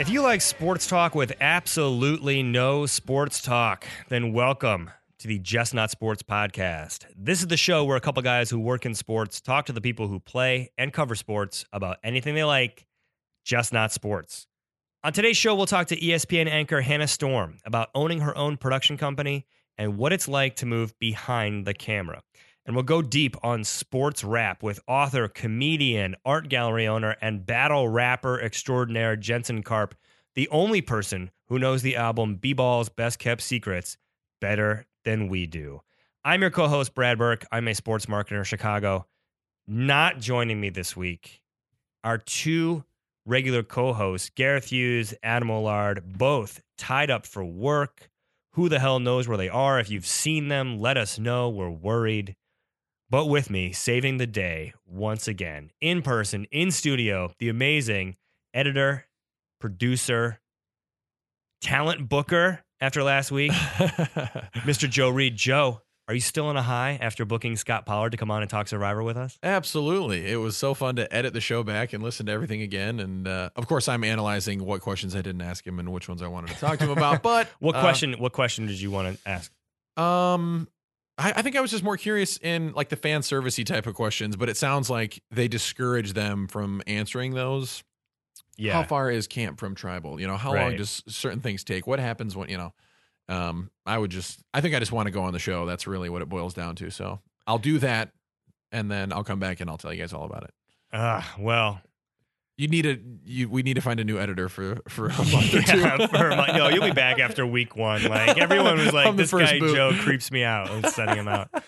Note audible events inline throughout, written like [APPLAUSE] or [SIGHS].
If you like sports talk with absolutely no sports talk, then welcome to the Just Not Sports podcast. This is the show where a couple guys who work in sports talk to the people who play and cover sports about anything they like, just not sports. On today's show, we'll talk to ESPN anchor Hannah Storm about owning her own production company and what it's like to move behind the camera. And we'll go deep on sports rap with author, comedian, art gallery owner, and battle rapper extraordinaire Jensen Karp, the only person who knows the album B Ball's Best Kept Secrets better than we do. I'm your co host, Brad Burke. I'm a sports marketer in Chicago. Not joining me this week are two regular co hosts, Gareth Hughes, Adam Ollard, both tied up for work. Who the hell knows where they are? If you've seen them, let us know. We're worried. But with me, saving the day once again, in person, in studio, the amazing editor, producer, talent booker after last week, [LAUGHS] Mr. Joe Reed. Joe, are you still on a high after booking Scott Pollard to come on and talk Survivor with us? Absolutely. It was so fun to edit the show back and listen to everything again. And uh, of course, I'm analyzing what questions I didn't ask him and which ones I wanted to talk to him about. [LAUGHS] But What uh, question? What question did you want to ask? Um, I, I think I was just more curious in like the fan servicey type of questions, but it sounds like they discourage them from answering those. Yeah, How far is camp from tribal? You know, how long does certain things take? What happens when, you know, um, I would just, I think I just want to go on the show. That's really what it boils down to. So I'll do that and then I'll come back and I'll tell you guys all about it. Ah, well, You need a, you, we need to find a new editor for, for a month or [LAUGHS] two. yeah, for a month. No, you'll be back after week one. Like everyone was [LAUGHS] like, this guy boot. Joe creeps me out. I was setting him out. [LAUGHS]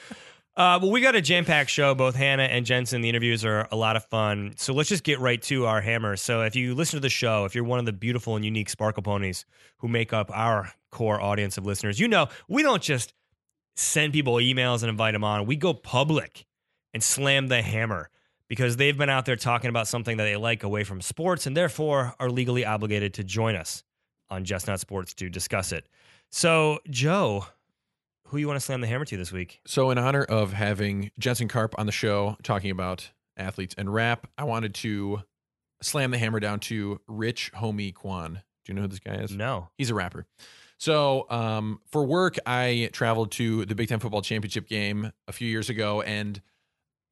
Uh, well, we got a jam packed show. Both Hannah and Jensen. The interviews are a lot of fun. So let's just get right to our hammer. So if you listen to the show, if you're one of the beautiful and unique Sparkle Ponies who make up our core audience of listeners, you know we don't just send people emails and invite them on. We go public and slam the hammer because they've been out there talking about something that they like away from sports and therefore are legally obligated to join us on Just Not Sports to discuss it. So, Joe, who you want to slam the hammer to this week? So, in honor of having Jensen Karp on the show talking about athletes and rap, I wanted to slam the hammer down to Rich Homie Quan. Do you know who this guy is? No. He's a rapper. So, um, for work, I traveled to the Big Ten Football Championship game a few years ago, and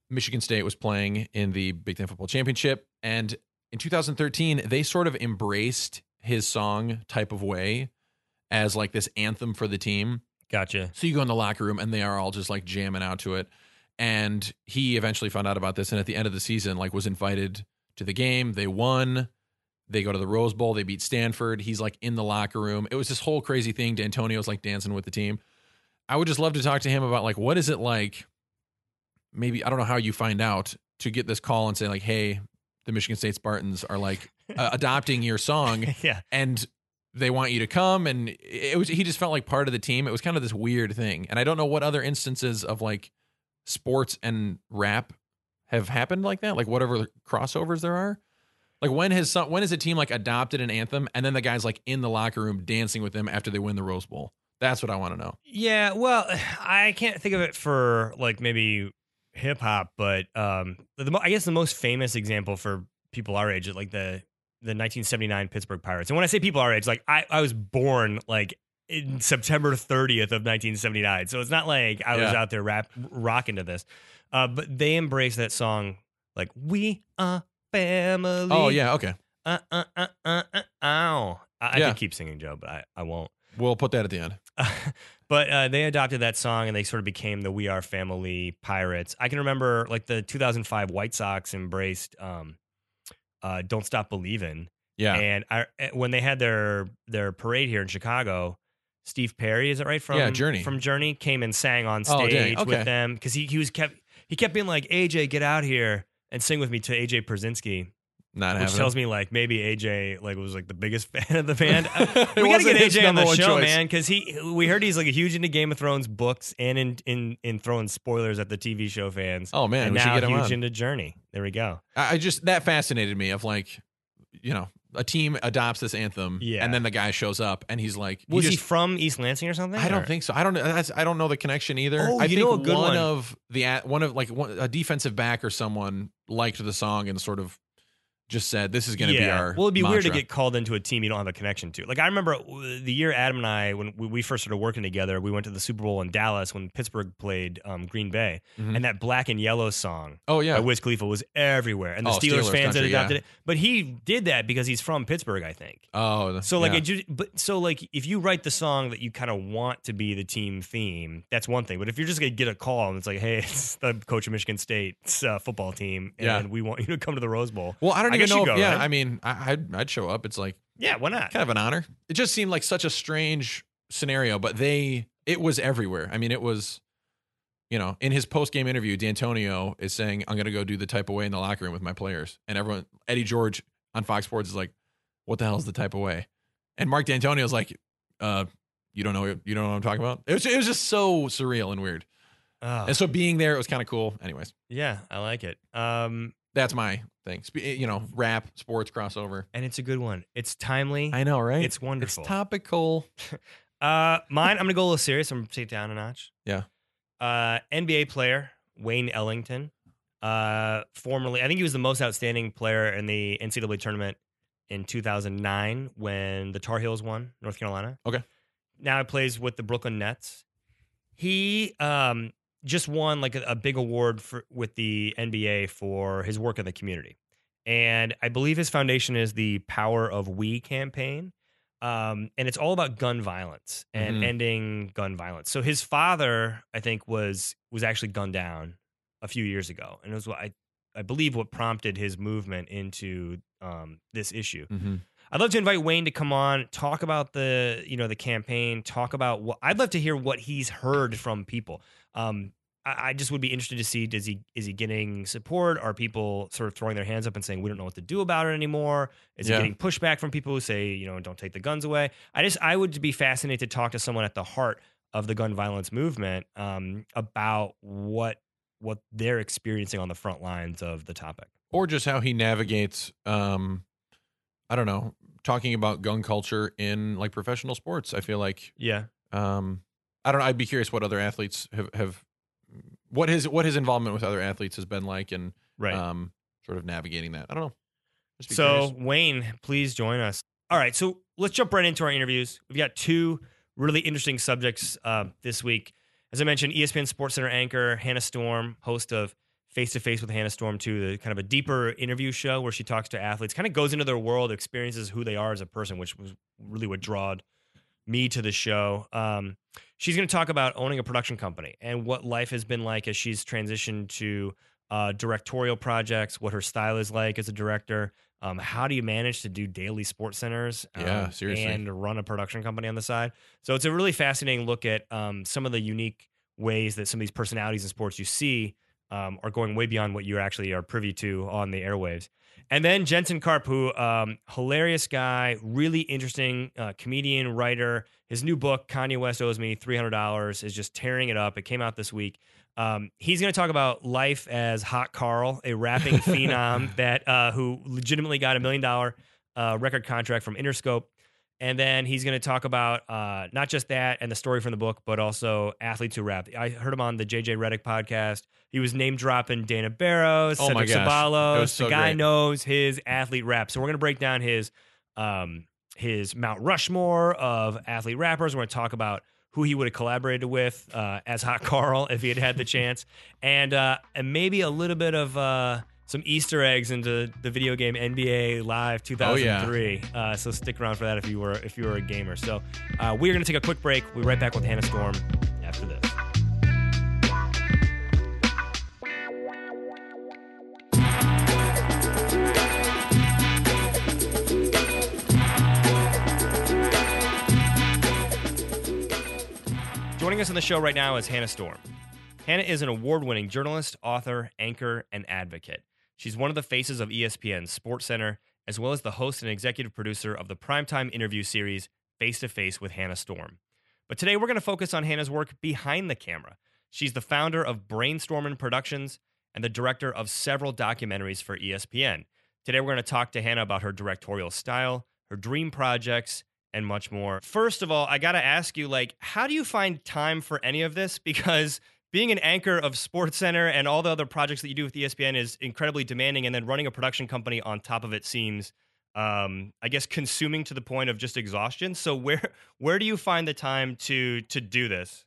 Michigan State was playing in the Big Ten Football Championship. And in 2013, they sort of embraced his song type of way as like this anthem for the team. Gotcha. So you go in the locker room and they are all just like jamming out to it. And he eventually found out about this and at the end of the season like was invited to the game. They won. They go to the Rose Bowl. They beat Stanford. He's like in the locker room. It was this whole crazy thing. Dantonio's like dancing with the team. I would just love to talk to him about like what is it like maybe I don't know how you find out to get this call and say like hey, the Michigan State Spartans are like uh, adopting your song [LAUGHS] yeah. and they want you to come and it was he just felt like part of the team. It was kind of this weird thing and i don't know what other instances of like sports and rap have happened like that like whatever crossovers there are. Like when has some when has a team like adopted an anthem and then the guys like in the locker room dancing with them after they win the rose bowl? That's what i want to know. Yeah. Well, [SIGHS] I can't think of it for like maybe hip hop, but um, the, I guess the most famous example for people our age, is like the the 1979 Pittsburgh Pirates. And when I say people our age, like I, I was born like in September 30th of 1979, so it's not like I was Yeah. out there rap rocking to this. Uh, but they embraced that song like "We Are Family." oh yeah okay Uh, uh, uh, uh, uh, ow. I, I Yeah. could keep singing, Joe, but I, I won't. we'll put that at the end [LAUGHS] but uh, they adopted that song and they sort of became the We Are Family Pirates. I can remember like the 2005 White Sox embraced um, uh, "Don't Stop Believing," yeah and I, eh, when they had their their parade here in Chicago, Steve Perry, is it right from Yeah, Journey. from Journey came and sang on Oh, stage Okay. with them because he he was kept he kept being like AJ, get out here and sing with me to AJ Pierzynski. Not which having tells me like maybe AJ like was like the biggest [LAUGHS] fan of the [LAUGHS] band. We gotta get AJ on the show, choice. man, because he we heard he's like a huge into Game of Thrones books and in in in throwing spoilers at the TV show fans. Oh man, and we should now get him huge on. into Journey. There we go. I I just that fascinated me of like you know, a team adopts this anthem, Yeah. and then the guy shows up and he's like, Was he, just, from East Lansing or something? I don't or- think so. I don't. I don't know the connection either. Oh, I you think know a good one, one. of the at- one of like one, a defensive back or someone liked the song and sort of just said, "This is going to be our." Well, it'd be weird to get called into a team you don't have a connection to. Like I remember the year Adam and I, when we- first started working together, we went to the Super Bowl in Dallas when Pittsburgh played um, Green Bay, Mhm. and that Black and Yellow song Oh yeah. by Wiz Khalifa was everywhere, and the Oh, Steelers, Steelers fans country, had adopted yeah. it. But he did that because he's from Pittsburgh, I think. oh, So like yeah. it just, but so like if you write the song that you kind of want to be the team theme, that's one thing. But if you're just gonna get a call and it's like, hey, [LAUGHS] it's the coach of Michigan State uh, football team, and Yeah. we want you to come to the Rose Bowl. Well, I don't I even know. if- go, yeah, right? I mean, I, I'd I'd show up. It's like Yeah, why not? kind of an honor. It just seemed like such a strange scenario, but they it was everywhere. I mean, it was. You know, in his post game interview, Dantonio is saying, "I'm going to go do the type of way in the locker room with my players," and everyone, Eddie George on Fox Sports is like, "What the hell is the type of way?" And Mark Dantonio is like, "Uh, you don't know, you don't know what I'm talking about." It was, it was just so surreal and weird. Oh, And so being there, it was kind of cool. Anyways, yeah, I like it. Um, that's my thing. Spe- You know, rap, sports crossover. and it's a good one. It's timely. I know, right? It's wonderful. It's topical. [LAUGHS] Uh, mine. I'm gonna go a little serious. I'm gonna take it down a notch. Yeah. Uh, NBA player Wayne Ellington. Uh, formerly, I think he was the most outstanding player in the NCAA tournament in 2009 when the Tar Heels won North Carolina. Okay. Now he plays with the Brooklyn Nets. He um just won like a, a big award for with the NBA for his work in the community. And I believe his foundation is the Power of We campaign. Um, and it's all about gun violence and Mhm. ending gun violence. So his father, I think, was was actually gunned down a few years ago, and it was what I I believe what prompted his movement into um, this issue. Mm-hmm. I'd love to invite Wayne to come on, talk about the you know the campaign, talk about what I'd love to hear what he's heard from people. Um, I, I just would be interested to see does he is he getting support? Are people sort of throwing their hands up and saying we don't know what to do about it anymore? Is Yeah. he getting pushback from people who say you know don't take the guns away? I just I would be fascinated to talk to someone at the heart of the gun violence movement um, about what what they're experiencing on the front lines of the topic. Or just how he navigates. Um, I don't know, talking about gun culture in like professional sports. I feel like Yeah, um, I don't know. I'd be curious what other athletes have have what his what his involvement with other athletes has been like, and right. um, sort of navigating that. I don't know. So, curious. Wayne, please join us. All right, so let's jump right into our interviews. We've got two really interesting subjects uh, this week. As I mentioned, ESPN Sports Center anchor Hannah Storm, host of Face to Face with Hannah Storm, too, the kind of a deeper interview show where she talks to athletes, kind of goes into their world, experiences who they are as a person, which was really what drawed me to the show. Um, she's going to talk about owning a production company and what life has been like as she's transitioned to uh, directorial projects, what her style is like as a director. Um, how do you manage to do daily sports centers? um, Yeah, seriously. And run a production company on the side. So it's a really fascinating look at um, some of the unique ways that some of these personalities in sports you see um, are going way beyond what you actually are privy to on the airwaves. And then Jensen Karp, who um, hilarious guy, really interesting uh, comedian, writer. His new book, Kanye West owes me three hundred dollars, is just tearing it up. It came out this week. Um, he's going to talk about life as Hot Karl, a rapping [LAUGHS] phenom that uh, who legitimately got a million dollar uh, record contract from Interscope. And then he's going to talk about uh, not just that and the story from the book, but also athletes who rap. I heard him on the JJ Redick podcast. He was name dropping Dana Barros, Oh Cedric gosh. Ceballos. So the guy great. knows his athlete rap. So we're going to break down his um, his Mount Rushmore of athlete rappers. We're going to talk about who he would have collaborated with uh, as Hot Karl if he had had the chance, and uh, and maybe a little bit of uh, some Easter eggs into the video game NBA Live 2003. uh, so stick around for that if you were if you were a gamer. So uh, we're going to take a quick break. We'll be right back with Hannah Storm after this. Joining us on the show right now is Hannah Storm. Hannah is an award winning journalist, author, anchor, and advocate. She's one of the faces of ESPN's Sports Center, as well as the host and executive producer of the primetime interview series Face to Face with Hannah Storm. But today we're going to focus on Hannah's work behind the camera. She's the founder of Brainstorming Productions and the director of several documentaries for ESPN. Today, we're going to talk to Hannah about her directorial style, her dream projects, and much more. First of all, I got to ask you, like, how do you find time for any of this? [LAUGHS] Because being an anchor of Sports Center and all the other projects that you do with ESPN is incredibly demanding, and then running a production company on top of it seems, um, I guess, consuming to the point of just exhaustion. So where where do you find the time to to do this?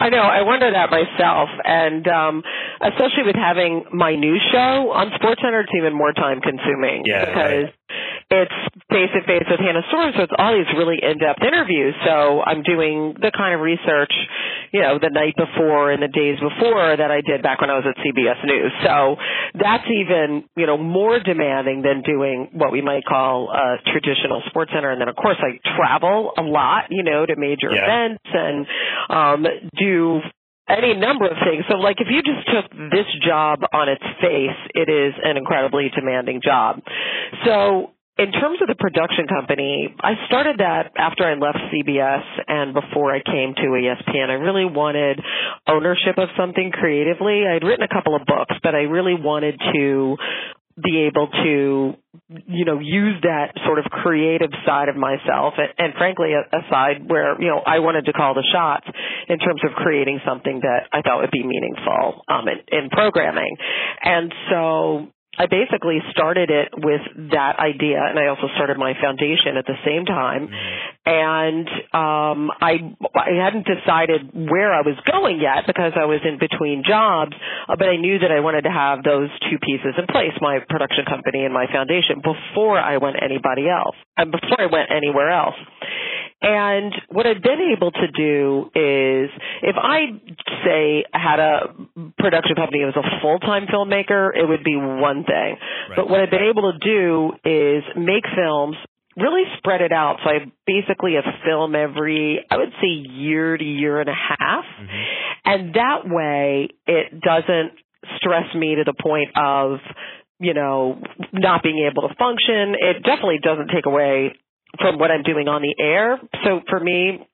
I know. I wonder that myself, and um, especially with having my new show on SportsCenter, it's even more time consuming Yeah, because it's face to face with Hannah Storm, so it's all these really in depth interviews. So I'm doing the kind of research, you know, the night before and the days before that I did back when I was at CBS News. So that's even, you know, more demanding than doing what we might call a traditional sports center. And then of course I travel a lot, you know, to major Yeah. events and um do any number of things. So like if you just took this job on its face, it is an incredibly demanding job. So in terms of the production company, I started that after I left CBS and before I came to ESPN. I really wanted ownership of something creatively. I'd written a couple of books, but I really wanted to be able to you know use that sort of creative side of myself and, and frankly a, a side where you know I wanted to call the shots in terms of creating something that I thought would be meaningful um in, in programming and so I basically started it with that idea and I also started my foundation at the same time. And um I I hadn't decided where I was going yet because I was in between jobs uh, but I knew that I wanted to have those two pieces in place my production company and my foundation before I went anybody else and before I went anywhere else and what I've been able to do is if I say had a production company that was a full-time filmmaker it would be one thing Right. but what I've been able to do is make films really spread it out. So I basically a film every, I would say year to year and a half. Mhm. And that way it doesn't stress me to the point of, you know, not being able to function. It definitely doesn't take away from what I'm doing on the air. So for me,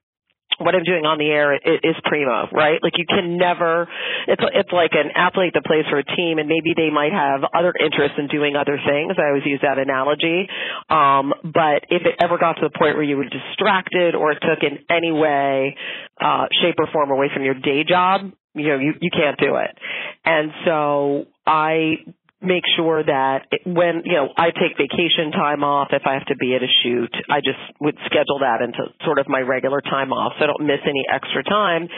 what I'm doing on the air is, primo, right? Like you can never, it's it's like an athlete that plays for a team, and maybe they might have other interests in doing other things. I always use that analogy. Um, but if it ever got to the point where you were distracted or it took in any way, uh, shape or form away from your day job, you know, you you can't do it. And so I make sure that when you know I take vacation time off if I have to be at a shoot, I just would schedule that into sort of my regular time off, so I don't miss any extra time.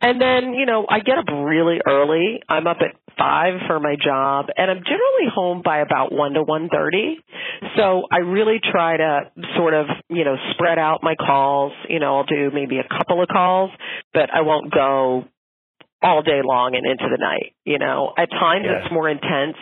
And then you know I get up really early. I'm up at five for my job, and I'm generally home by about one to one thirty. So I really try to sort of you know spread out my calls. You know I'll do maybe a couple of calls, but I won't go all day long and into the night. You know, at times Yeah. it's more intense,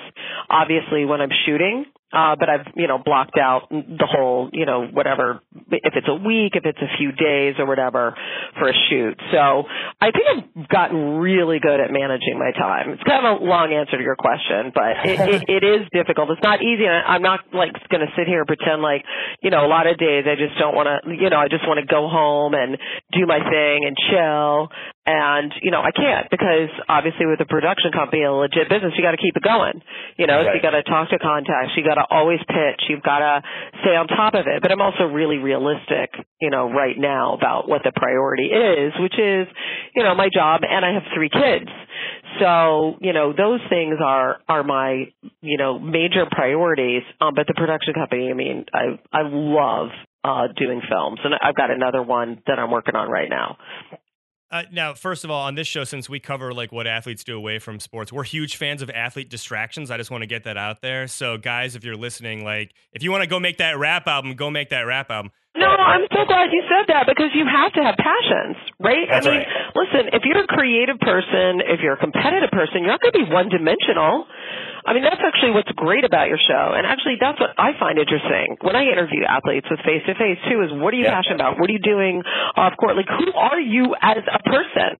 obviously when I'm shooting. Uh, but I've, you know, blocked out the whole, you know, whatever, if it's a week, if it's a few days or whatever for a shoot. So I think I've gotten really good at managing my time. It's kind of a long answer to your question, but it, it, [LAUGHS] it is difficult. It's not easy. And I'm not like going to sit here and pretend like, you know, a lot of days I just don't want to, you know, I just want to go home and do my thing and chill. And, you know, I can't because obviously with a production company, a legit business, you got to keep it going. You know, so you got to talk to contacts. You got to always pitch. You've got to stay on top of it. But I'm also really realistic, you know, right now about what the priority is, which is, you know, my job and I have three kids. So, you know, those things are, are my, you know, major priorities. Um, but the production company, I mean, I, I love, uh, doing films and I've got another one that I'm working on right now. Uh, now, first of all, on this show, since we cover like what athletes do away from sports, we're huge fans of athlete distractions. I just want to get that out there. So, guys, if you're listening, like if you want to go make that rap album, go make that rap album. No, I'm so glad you said that because you have to have passions, right? That's I mean, right. listen, if you're a creative person, if you're a competitive person, you're not going to be one dimensional. I mean, that's actually what's great about your show. And actually, that's what I find interesting when I interview athletes with face to face, too, is what are you Yeah. passionate about? What are you doing off court? Like, who are you as a person?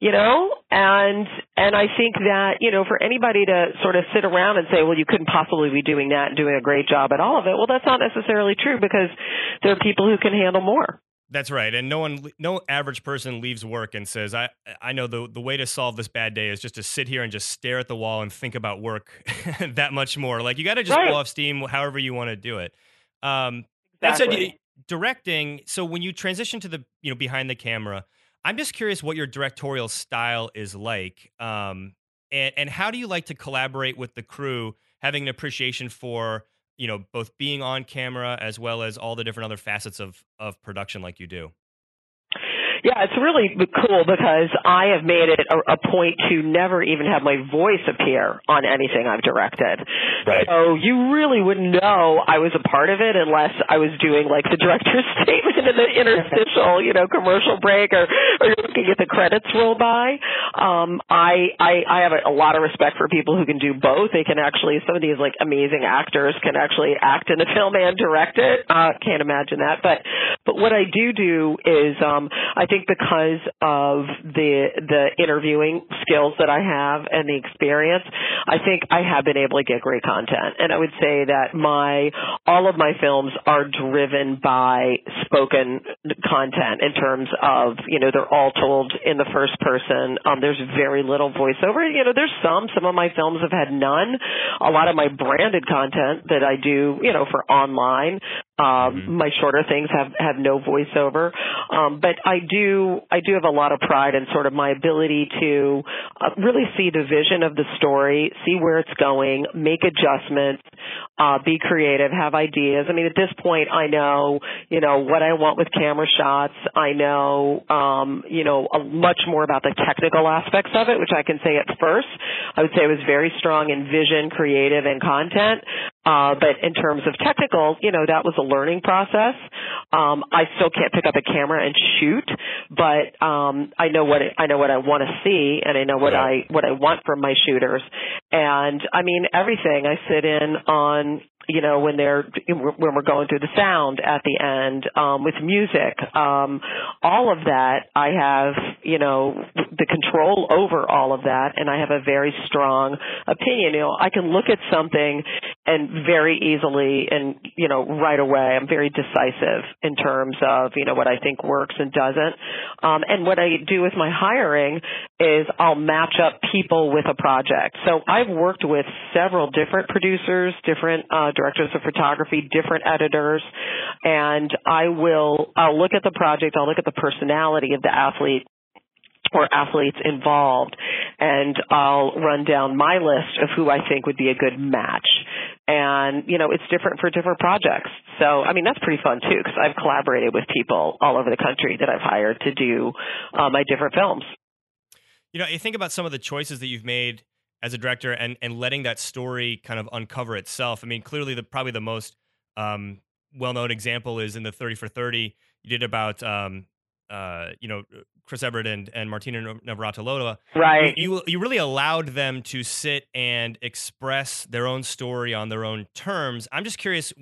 You know? And, and I think that, you know, for anybody to sort of sit around and say, well, you couldn't possibly be doing that and doing a great job at all of it, well, that's not necessarily true because there are people who can handle more. That's right, and no one, no average person leaves work and says, "I, I know the the way to solve this bad day is just to sit here and just stare at the wall and think about work [LAUGHS] that much more." Like you got to just Right. blow off steam, however you want to do it. Um, that said, directing. So when you transition to the you know behind the camera, I'm just curious what your directorial style is like, um, and and how do you like to collaborate with the crew, having an appreciation for you know both being on camera as well as all the different other facets of of production like you do. Yeah, it's really cool because I have made it a, a point to never even have my voice appear on anything I've directed. Right. So you really wouldn't know I was a part of it unless I was doing like the [LAUGHS] director's statement in the interstitial, you know, commercial break or, or you're looking at the credits roll by. Um, I, I, I have a, a lot of respect for people who can do both. They can actually, some of these like amazing actors can actually act in a film and direct it. Uh, can't imagine that. But, but what I do do is, um, I think because of the, the interviewing skills that I have and the experience, I think I have been able to get great content. And I would say that my, all of my films are driven by spoken content in terms of, you know, they're all told in the first person. Um, there's very little voiceover. You know, there's some, some of my films have had none. A lot of my branded content that I do, you know, for online, um, Mhm. my shorter things have, have no voiceover. Um, but I do, I do have a lot of pride in sort of my ability to uh, really see the vision of the story, see where it's going, make adjustments, uh, be creative, have ideas. I mean, at this point, I know, you know, what I want with camera shots. I know, um, you know, a, much more about the technical aspects of it, which I can say at first. I would say I was very strong in vision, creative, and content. Uh, but in terms of technical, you know, that was a learning process. Um, I still can't pick up a camera and shoot, but um, I know what I know what I want to see, and I know what I what I want from my shooters. And I mean, everything I sit in on you know when they're when we're going through the sound at the end um with music um all of that i have you know the control over all of that and i have a very strong opinion. You know i can look at something and very easily and you know right away i'm very decisive in terms of you know what i think works and doesn't. Um and what i do with my hiring is i'll match up people with a project. So i've worked with several different producers different uh directors of photography different editors and i will i'll look at the project i'll look at the personality of the athlete or athletes involved and I'll run down my list of who I think would be a good match. And, you know, it's different for different projects. So, I mean, that's pretty fun too because I've collaborated with people all over the country that I've hired to do uh, my different films. You know, you think about some of the choices that you've made as a director and and letting that story kind of uncover itself. I mean, clearly the probably the most um, well known example is in the Thirty for Thirty. You did about um, uh, you know Chris Evert and and Martina Navratilova. Right. You, you really allowed them to sit and express their own story on their own terms. I'm just curious,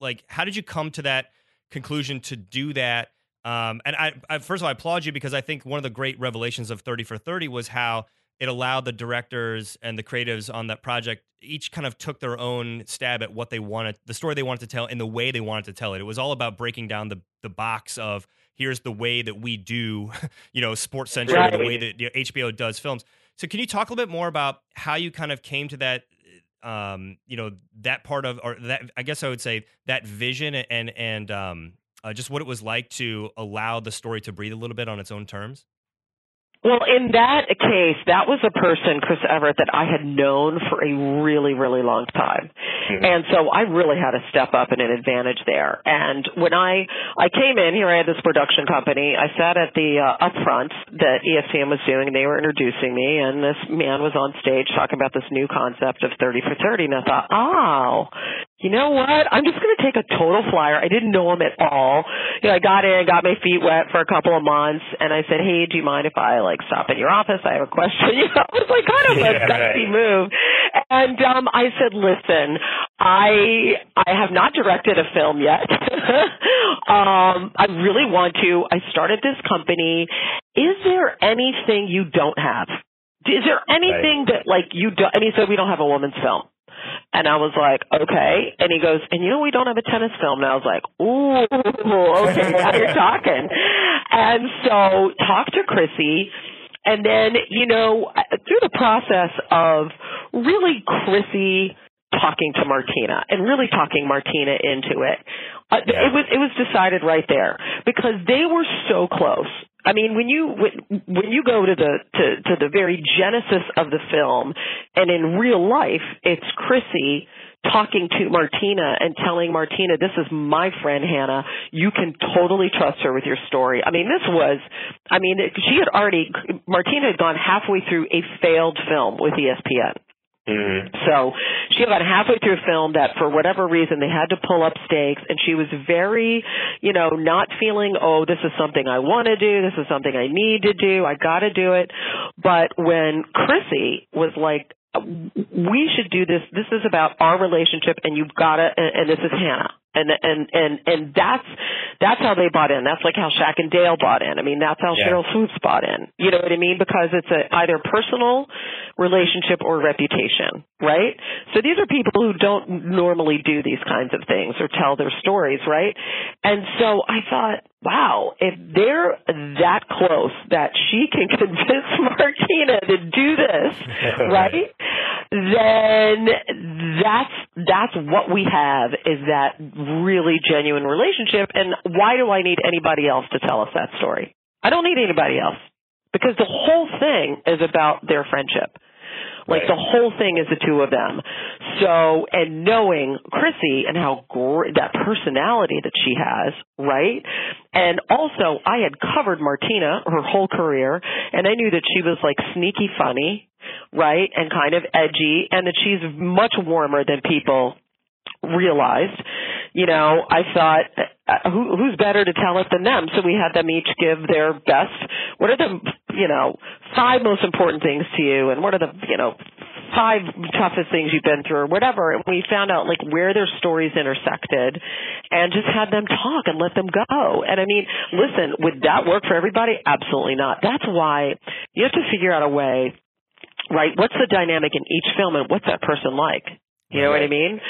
like, how did you come to that conclusion to do that? Um, and I, I, first of all, I applaud you because I think one of the great revelations of 30 for 30 was how it allowed the directors and the creatives on that project each kind of took their own stab at what they wanted, the story they wanted to tell, and the way they wanted to tell it. It was all about breaking down the the box of here's the way that we do, [LAUGHS] you know, Sports Central, the way that you know, HBO does films. So, can you talk a little bit more about how you kind of came to that? Um, you know, that part of, or that I guess I would say that vision and and um, uh, just what it was like to allow the story to breathe a little bit on its own terms. Well, in that case, that was a person, Chris Evert, that I had known for a really, really long time. And so I really had a step up and an advantage there. And when I, I came in here, I had this production company. I sat at the uh, upfront that ESPN was doing and they were introducing me and this man was on stage talking about this new concept of 30 for 30 and I thought, oh, you know what? I'm just going to take a total flyer. I didn't know him at all. You know, I got in, got my feet wet for a couple of months, and I said, "Hey, do you mind if I like stop in your office? I have a question." [LAUGHS] You know, it was like kind of a Yeah, gutsy right. move. And um, I said, "Listen, I I have not directed a film yet. [LAUGHS] um, I really want to. I started this company. Is there anything you don't have? Is there anything that like you don't? I mean, so we don't have a woman's film." And I was like, okay. And he goes, and you know, we don't have a tennis film. And I was like, ooh, [LAUGHS] okay, now you're talking. And so talk to Chrissy. And then, you know, through the process of really Chrissy talking to Martina and really talking Martina into it, uh, Yeah. it was it was decided right there because they were so close. I mean, when you when, you go to the to, to the very genesis of the film, and in real life, it's Chrissy talking to Martina and telling Martina, "This is my friend Hannah. You can totally trust her with your story." I mean, this was, I mean, she had already Martina had gone halfway through a failed film with ESPN. Mhm. So she got halfway through film that for whatever reason they had to pull up stakes and she was very, you know, not feeling, oh, this is something I want to do, this is something I need to do, I got to do it. But when Chrissy was like, we should do this, this is about our relationship and you've got to, and, and this is Hannah. And, and, and, and that's, that's how they bought in. That's like how Shaq and Dale bought in. I mean, that's how Yeah. Sheryl Swoopes bought in. You know what I mean? Because it's a, either personal relationship or reputation, right? So these are people who don't normally do these kinds of things or tell their stories, right? And so I thought, wow, if they're that close that she can [LAUGHS] convince Martina to do this, [LAUGHS] right? Then that's that's what we have is that really genuine relationship and why do I need anybody else to tell us that story? I don't need anybody else because the whole thing is about their friendship. Like Right. the whole thing is the two of them. So, and knowing Chrissy and how great that personality that she has, right? And also, I had covered Martina her whole career, and I knew that she was like sneaky funny, right? And kind of edgy, and that she's much warmer than people realized. You know, I thought, uh, who, who's better to tell it than them? So we had them each give their best. What are the, you know, five most important things to you, and what are the, you know, five toughest things you've been through, or whatever. And we found out like where their stories intersected, and just had them talk and let them go. And I mean, listen, would that work for everybody? Absolutely not. That's why you have to figure out a way right? What's the dynamic in each film, and what's that person like? You know what I mean?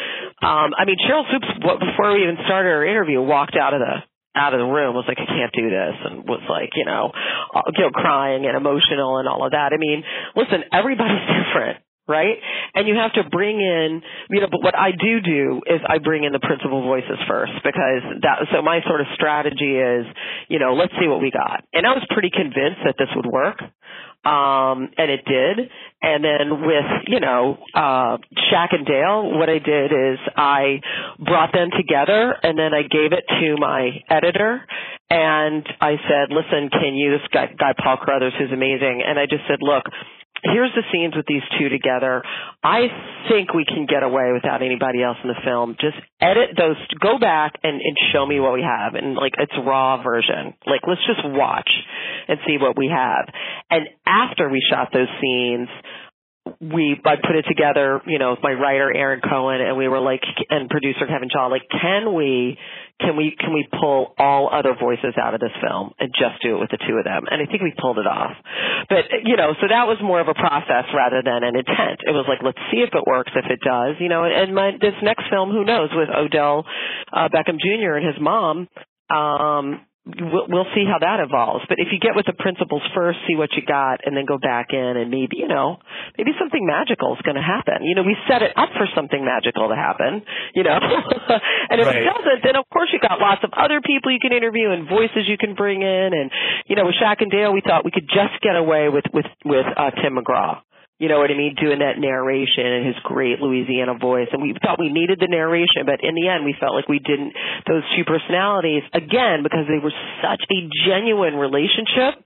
Um, I mean, Sheryl what- before we even started our interview, walked out of the out of the room was like, I can't do this, and was like, you know, uh, you know, crying and emotional and all of that. I mean, listen, everybody's [LAUGHS] different. Right? And you have to bring in, you know, but what I do do is I bring in the principal voices first because that, so my sort of strategy is, you know, let's see what we got. And I was pretty convinced that this would work um, and it did. And then with you know uh, Shaq and Dale, what I did is I brought them together, and then I gave it to my editor, and I said, "Listen, can you this guy, guy Paul Carruthers, who's amazing?" And I just said, "Look." Here's the scenes with these two together. I think we can get away without anybody else in the film. Just edit those, go back and, and show me what we have. And like, it's raw version. Like, let's just watch and see what we have. And after we shot those scenes, we I put it together, you know, with my writer Aaron Cohen, and we were like, and producer Kevin Shaw, like, can we, can we, can we pull all other voices out of this film and just do it with the two of them? And I think we pulled it off. But you know, so that was more of a process rather than an intent. It was like, let's see if it works. If it does, you know, and my this next film, who knows, with Odell uh, Beckham Jr. and his mom. Um, we'll, we'll see how that evolves. But if you get with the principles first, see what you got, and then go back in, and maybe you know, maybe something magical is going to happen. You know, we set it up for something magical to happen. You know, [LAUGHS] and if Right. it doesn't, then of course you got lots of other people you can interview and voices you can bring in. And you know, with Shaq and Dale, we thought we could just get away with with with uh, Tim McGraw. You know what I mean? Doing that narration and his great Louisiana voice. And we thought we needed the narration, but in the end, we felt like we didn't. Those two personalities, again, because they were such a genuine relationship.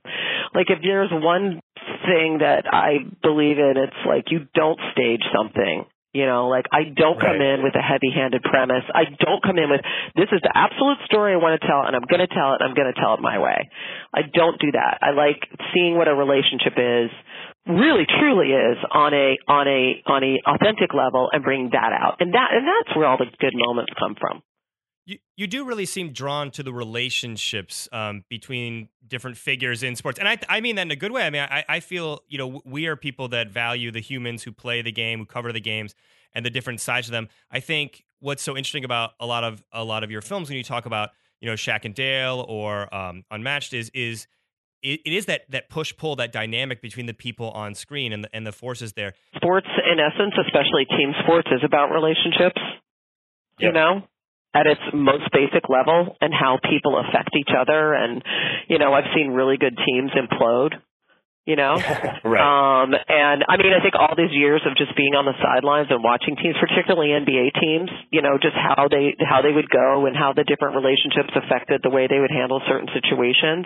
Like if there's one thing that I believe in, it's like you don't stage something. You know, like I don't come Right. in with a heavy-handed premise. I don't come in with this is the absolute story I want to tell, and I'm going to tell it. and I'm going to tell it my way. I don't do that. I like seeing what a relationship is, really truly is on a on a on a authentic level, and bringing that out. And that and that's where all the good moments come from. You, you do really seem drawn to the relationships um, between different figures in sports, and I I mean that in a good way. I mean I I feel you know we are people that value the humans who play the game, who cover the games, and the different sides of them. I think what's so interesting about a lot of a lot of your films when you talk about you know Shaq and Dale or um, Unmatched is is it, it is that that push pull that dynamic between the people on screen and the, and the forces there. Sports, in essence, especially team sports, is about relationships. You know, at its most basic level, and how people affect each other. And you know, I've seen really good teams implode. You know, [LAUGHS] right. Um, and I mean, I think all these years of just being on the sidelines and watching teams, particularly NBA teams, you know, just how they how they would go and how the different relationships affected the way they would handle certain situations.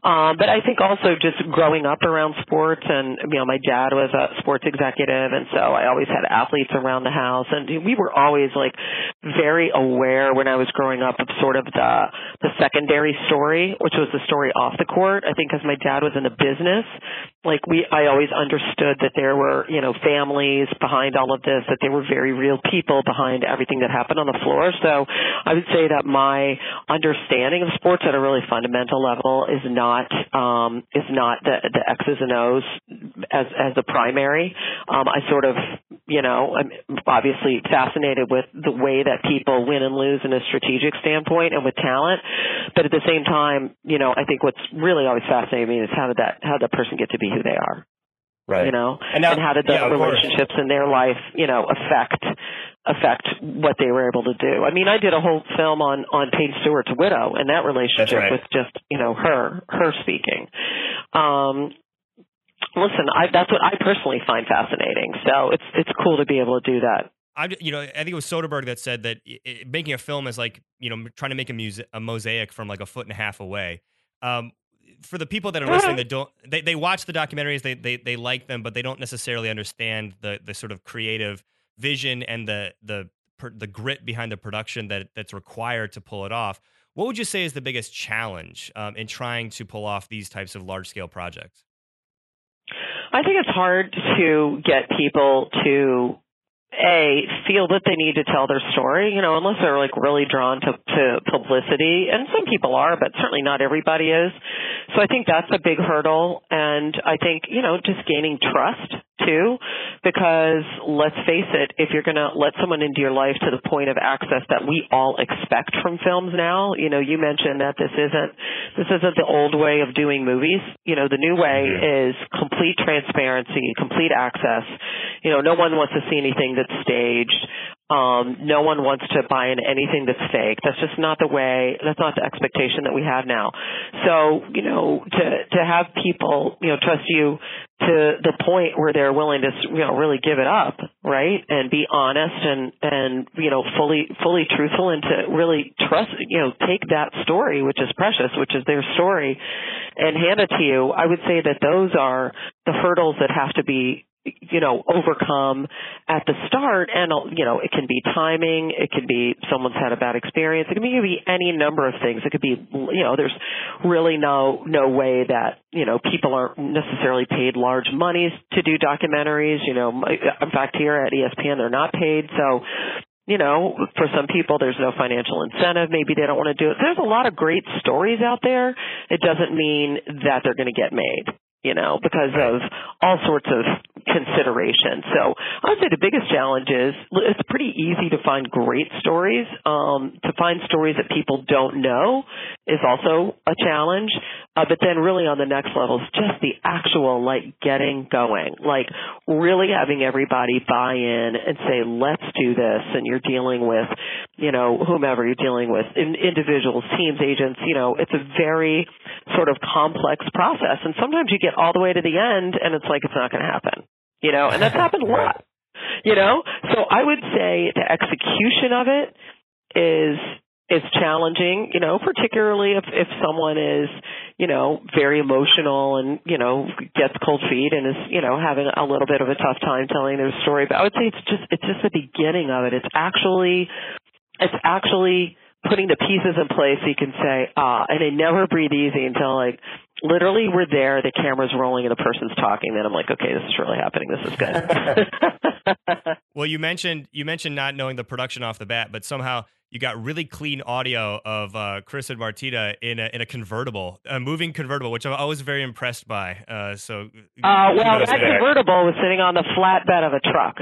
Um, but I think also just growing up around sports, and you know, my dad was a sports executive, and so I always had athletes around the house, and we were always like very aware when I was growing up of sort of the the secondary story, which was the story off the court. I think because my dad was in the business like we I always understood that there were, you know, families behind all of this, that there were very real people behind everything that happened on the floor. So I would say that my understanding of sports at a really fundamental level is not um is not the the X's and O's as as the primary. Um I sort of, you know, I'm obviously fascinated with the way that people win and lose in a strategic standpoint and with talent. But at the same time, you know, I think what's really always fascinating me is how did that how did that person get to be who they are, right. you know, And now- how did the yeah, of course. relationships in their life, you know, affect affect what they were able to do. I mean, I did a whole film on on Payne Stewart's widow and that relationship right. with just you know her her speaking. Um, listen, I, that's what I personally find fascinating. So it's it's cool to be able to do that. I, you know, I think it was Soderbergh that said that i i making a film is like, you know, trying to make a, muse- a mosaic from like a foot and a half away. Um, for the people that are listening that don't, they, they watch the documentaries, they, they, they like them, but they don't necessarily understand the, the sort of creative vision and the, the, the grit behind the production that that's required to pull it off. What would you say is the biggest challenge um, in trying to pull off these types of large scale projects? I think it's hard to get people to a feel that they need to tell their story, you know, unless they're like really drawn to, to publicity, and some people are, but certainly not everybody is. So I think that's a big hurdle, and I think you know just gaining trust too, because let's face it, if you're going to let someone into your life to the point of access that we all expect from films now, you know, you mentioned that this isn't this isn't the old way of doing movies. You know, the new way is complete transparency, complete access. You know, no one wants to see anything that's staged. Um, no one wants to buy in anything that's fake. That's just not the way. That's not the expectation that we have now. So, you know, to to have people, you know, trust you to the point where they're willing to, you know, really give it up, right, and be honest and and you know, fully fully truthful, and to really trust, you know, take that story, which is precious, which is their story, and hand it to you. I would say that those are the hurdles that have to be you know overcome at the start and you know it can be timing it can be someone's had a bad experience it can be, any number of things it could be you know there's really no no way that you know people aren't necessarily paid large monies to do documentaries you know in fact here at ESPN they're not paid so you know, for some people, there's no financial incentive. Maybe they don't want to do it. There's a lot of great stories out there. It doesn't mean that they're going to get made, you know, because of all sorts of considerations. So I would say the biggest challenge is it's pretty easy to find great stories. Um, to find stories that people don't know is also a challenge. Uh, but then really on the next level is just the actual like getting going, like really having everybody buy in and say, let's do this. And you're dealing with, you know, whomever you're dealing with, in, individuals, teams, agents, you know, it's a very sort of complex process. And sometimes you get all the way to the end and it's like, it's not going to happen, you know, and that's happened a [LAUGHS] lot, you know? So I would say the execution of it is is challenging, you know, particularly if if someone is, you know, very emotional and, you know, gets cold feet and is, you know, having a little bit of a tough time telling their story. But I would say it's just it's just the beginning of it. It's actually it's actually putting the pieces in place so you can say, ah, and they never breathe easy until like literally we're there, the camera's rolling and the person's talking, then I'm like, okay, this is really happening. This is good. [LAUGHS] Well, you mentioned you mentioned not knowing the production off the bat, but somehow you got really clean audio of uh, Chris and Martina in a in a convertible, a moving convertible, which I'm always very impressed by. Uh, so, Uh, well, that there. convertible was sitting on the flatbed of a truck.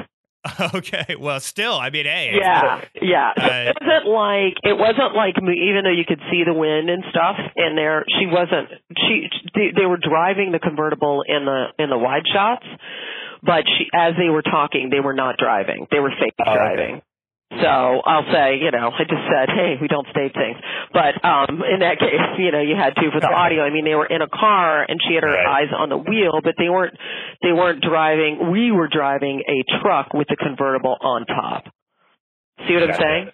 [LAUGHS] Okay, well, still, I mean, hey, Yeah, yeah. [LAUGHS] Uh, it wasn't like it wasn't like even though you could see the wind and stuff in there. She wasn't. She they, they were driving the convertible in the in the wide shots, but she as they were talking, they were not driving. They were fake Oh, okay. So I'll say, you know, I just said, hey, we don't state things. But um in that case, you know, you had to for the audio. I mean, they were in a car and she had her Right. eyes on the wheel, but they weren't they weren't driving. We were driving a truck with the convertible on top. See what I'm saying?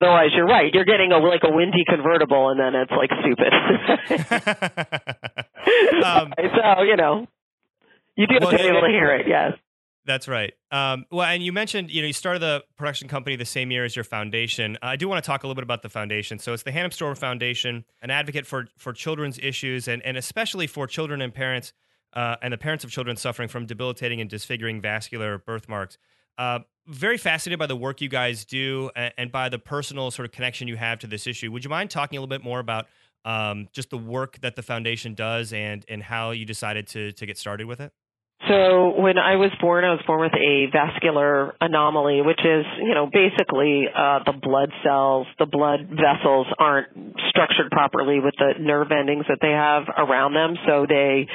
Otherwise, you're right. You're getting a like a windy convertible, and then it's like stupid. [LAUGHS] um, [LAUGHS] so you know, you do have Well, to be able to hear it. Yes. That's right. Um, well, and you mentioned, you know, you started the production company the same year as your foundation. I do want to talk a little bit about the foundation. So it's the Hannah Storm Foundation, an advocate for for children's issues, and and especially for children and parents, uh, and the parents of children suffering from debilitating and disfiguring vascular birthmarks. Uh, very fascinated by the work you guys do and, and by the personal sort of connection you have to this issue. Would you mind talking a little bit more about um, just the work that the foundation does and and how you decided to to get started with it? So when I was born, I was born with a vascular anomaly, which is, you know, basically uh, the blood cells, the blood vessels aren't structured properly with the nerve endings that they have around them. So they,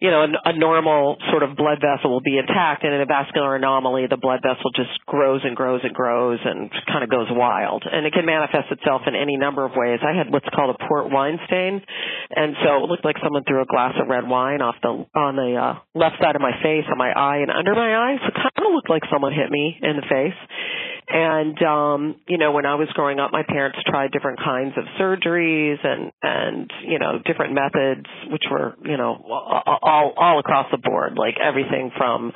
you know, a, a normal sort of blood vessel will be intact, and in a vascular anomaly, the blood vessel just grows and grows and grows and kind of goes wild. And it can manifest itself in any number of ways. I had what's called a port wine stain, and so it looked like someone threw a glass of red wine off the on the uh, left side of my face, on my eye, and under my eye. So it kind of looked like someone hit me in the face. And um, you know, when I was growing up, my parents tried different kinds of surgeries and and you know different methods, which were you know all all across the board, like everything from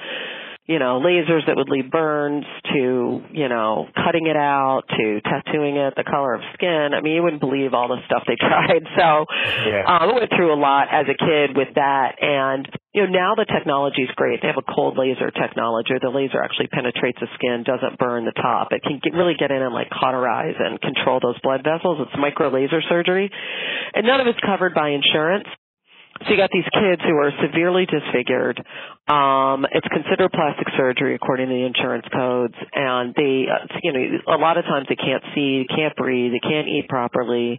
you know lasers that would leave burns to you know cutting it out to tattooing it the color of skin. I mean, you wouldn't believe all the stuff they [LAUGHS] tried. So Yeah. um, I went through a lot as a kid with that, and you know now the technology is great. They have a cold laser technology. The laser actually penetrates the skin, doesn't burn the top. It can get, really get in and like cauterize and control those blood vessels. It's micro laser surgery, and none of it's covered by insurance. So you got these kids who are severely disfigured. Um, it's considered plastic surgery according to the insurance codes, and they, uh, you know, a lot of times they can't see, they can't breathe, they can't eat properly.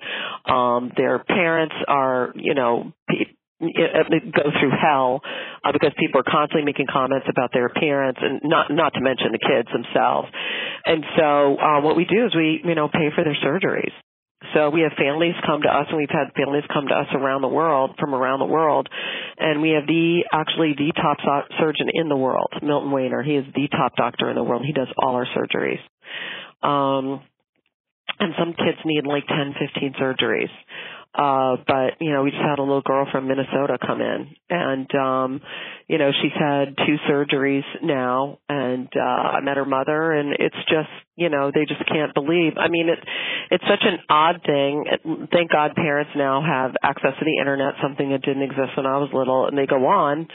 Um, their parents are, you know, uh, go through hell uh, because people are constantly making comments about their appearance, and not not to mention the kids themselves. And so, uh, what we do is we, you know, pay for their surgeries. So we have families come to us, and we've had families come to us around the world, from around the world, and we have the actually the top surgeon in the world, Milton Waner. He is the top doctor in the world. He does all our surgeries. Um, and some kids need like 10, 15 surgeries. Uh, but, you know, we just had a little girl from Minnesota come in and, um, you know, she's had two surgeries now and, uh, I met her mother and it's just, you know, they just can't believe. I mean, it, it's such an odd thing. Thank God parents now have access to the internet, something that didn't exist when I was little and they go on,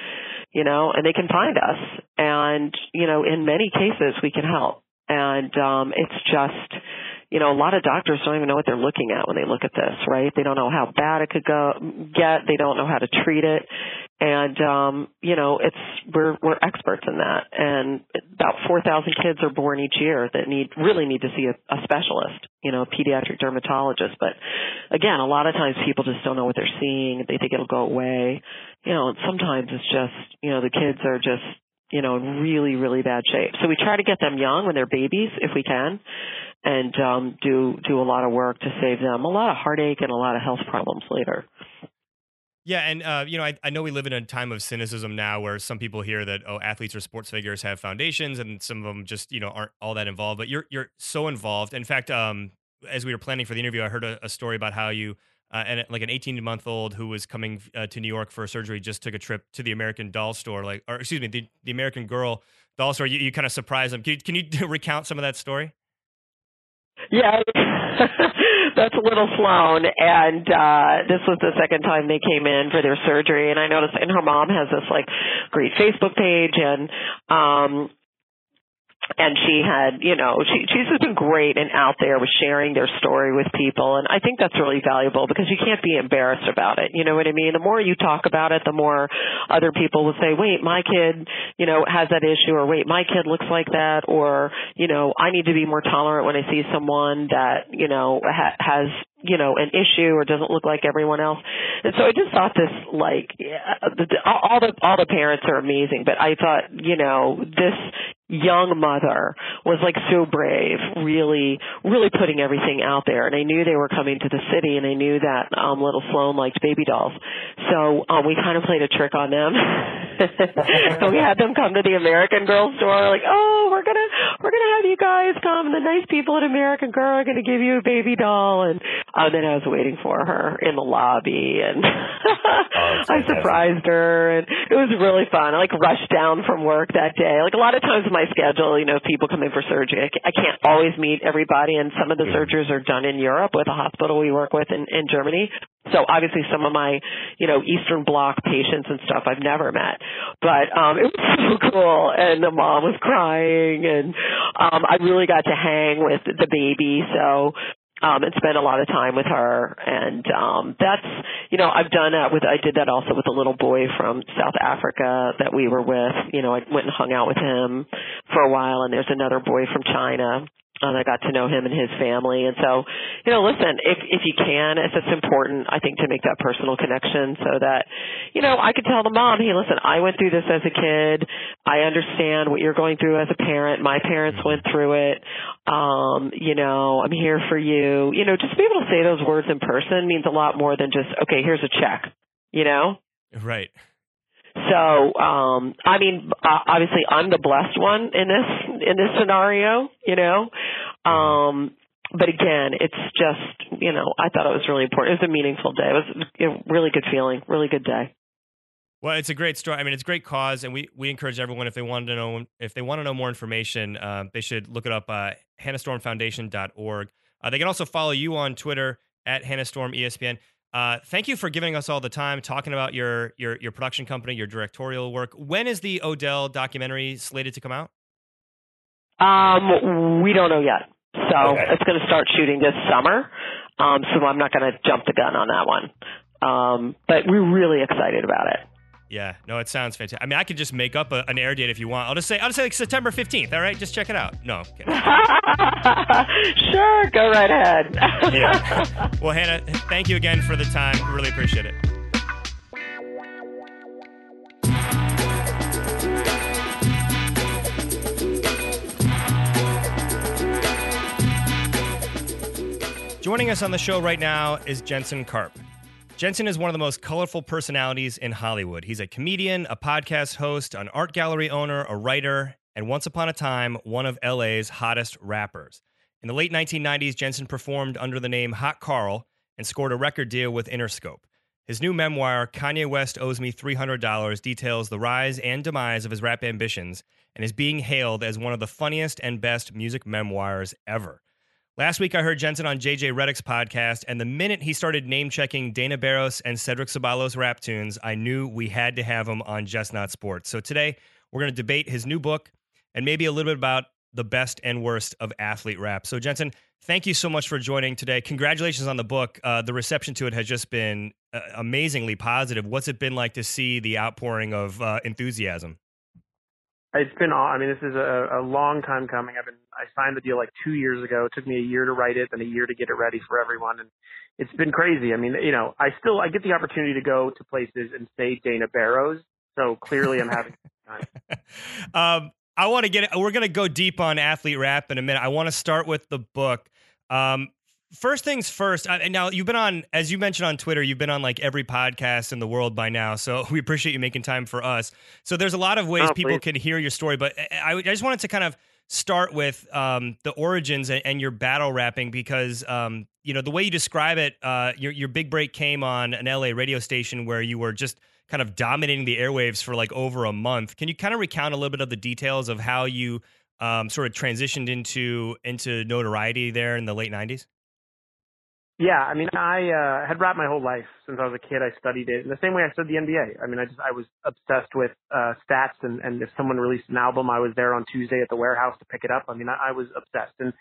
you know, and they can find us. And, you know, in many cases we can help. And, um, it's just, you know, a lot of doctors don't even know what they're looking at when they look at this, right? They don't know how bad it could go get. They don't know how to treat it. And um, you know, it's we're we're experts in that. And about 4,000 kids are born each year that need really need to see a, a specialist, you know, a pediatric dermatologist. But again, a lot of times people just don't know what they're seeing. They think it'll go away. You know, and sometimes it's just, you know, the kids are just you know, in really, really bad shape. So we try to get them young when they're babies, if we can, and um, do do a lot of work to save them a lot of heartache and a lot of health problems later. Yeah, and uh, you know, I, I know we live in a time of cynicism now, where some people hear that oh, athletes or sports figures have foundations, and some of them just you know aren't all that involved. But you're you're so involved. In fact, um, as we were planning for the interview, I heard a, a story about how you uh, and like an 18 month old who was coming uh, to New York for surgery just took a trip to the American Doll store, like or excuse me, the, the American Girl Doll store. You, you kind of surprised them. Can you, can you [LAUGHS] recount some of that story? Yeah, [LAUGHS] that's a little flown. And uh this was the second time they came in for their surgery. And I noticed, and her mom has this like great Facebook page, and um and she had, you know, she she's just been great and out there with sharing their story with people, and I think that's really valuable because you can't be embarrassed about it. You know what I mean? The more you talk about it, the more other people will say, "Wait, my kid, you know, has that issue," or "Wait, my kid looks like that," or you know, I need to be more tolerant when I see someone that you know ha- has you know an issue or doesn't look like everyone else and so i just thought this like yeah, all the all the parents are amazing but i thought you know this young mother was like so brave, really, really putting everything out there. And I knew they were coming to the city, and I knew that um, little Sloan liked baby dolls, so um, we kind of played a trick on them. [LAUGHS] so we had them come to the American Girl store, like, oh, we're gonna we're gonna have you guys come, and the nice people at American Girl are gonna give you a baby doll, and uh, then I was waiting for her in the lobby, and [LAUGHS] I surprised her, and it was really fun. I like rushed down from work that day. Like a lot of times my schedule, you know, if people come in for surgery, I, I can't always meet everybody, and some of the surgeries are done in Europe with a hospital we work with in, in Germany. So obviously some of my, you know, Eastern Bloc patients and stuff I've never met. But um it was [LAUGHS] so cool and the mom was crying and um I really got to hang with the baby so um and spend a lot of time with her. And um that's you know I've done that with I did that also with a little boy from South Africa that we were with. You know I went and hung out with him for a while and there's another boy from China and I got to know him and his family. And so, you know, listen, if if you can, if it's important, I think to make that personal connection so that, you know, I could tell the mom, hey, listen, I went through this as a kid. I understand what you're going through as a parent. My parents went through it. Um, you know, I'm here for you. You know, just to be able to say those words in person means a lot more than just, okay, here's a check. You know? Right. So, um, I mean, obviously, I'm the blessed one in this in this scenario, you know. Um, but again, it's just, you know, I thought it was really important. It was a meaningful day. It was a really good feeling, really good day. Well, it's a great story. I mean, it's a great cause, and we, we encourage everyone if they want to know if they want to know more information, uh, they should look it up. Uh, HannahStormFoundation.org. Uh, they can also follow you on Twitter at HannahStormESPN. Uh, thank you for giving us all the time talking about your your your production company, your directorial work. When is the Odell documentary slated to come out? Um, we don't know yet. So Okay. it's going to start shooting this summer. Um, so I'm not going to jump the gun on that one. Um, but we're really excited about it. Yeah, no, it sounds fantastic. I mean, I could just make up a, an air date if you want. I'll just say I'll just say like September fifteenth. All right, just check it out. No, [LAUGHS] sure, go right ahead. [LAUGHS] yeah. [LAUGHS] Well, Hannah, thank you again for the time. Really appreciate it. Joining us on the show right now is Jensen Karp. Jensen is one of the most colorful personalities in Hollywood. He's a comedian, a podcast host, an art gallery owner, a writer, and once upon a time, one of LA's hottest rappers. In the late 1990s, Jensen performed under the name Hot Karl and scored a record deal with Interscope. His new memoir, Kanye West Owes Me $300, details the rise and demise of his rap ambitions and is being hailed as one of the funniest and best music memoirs ever. Last week, I heard Jensen on JJ Redick's podcast, and the minute he started name checking Dana Barros and Cedric Ceballos rap tunes, I knew we had to have him on Just Not Sports. So today, we're going to debate his new book and maybe a little bit about the best and worst of athlete rap. So, Jensen, thank you so much for joining today. Congratulations on the book. Uh, the reception to it has just been uh, amazingly positive. What's it been like to see the outpouring of uh, enthusiasm? It's been, I mean, this is a, a long time coming. I've been, I signed the deal like two years ago. It took me a year to write it and a year to get it ready for everyone. And it's been crazy. I mean, you know, I still, I get the opportunity to go to places and say Dana Barros. So clearly I'm having time. [LAUGHS] um, I want to get. We're going to go deep on athlete rap in a minute. I want to start with the book. Um, first things first. I, now you've been on, as you mentioned on Twitter, you've been on like every podcast in the world by now. So [LAUGHS] we appreciate you making time for us. So there's a lot of ways Oh, people can hear your story, but I, I just wanted to kind of start with um, the origins and, and your battle rapping because um, you know the way you describe it. Uh, your your big break came on an LA radio station where you were just kind of dominating the airwaves for like over a month. Can you kind of recount a little bit of the details of how you um, sort of transitioned into into notoriety there in the late '90s? Yeah, I mean, I uh, had rap my whole life since I was a kid. I studied it in the same way I studied the NBA. I mean, I just I was obsessed with uh, stats, and and if someone released an album, I was there on Tuesday at the warehouse to pick it up. I mean, I, I was obsessed, and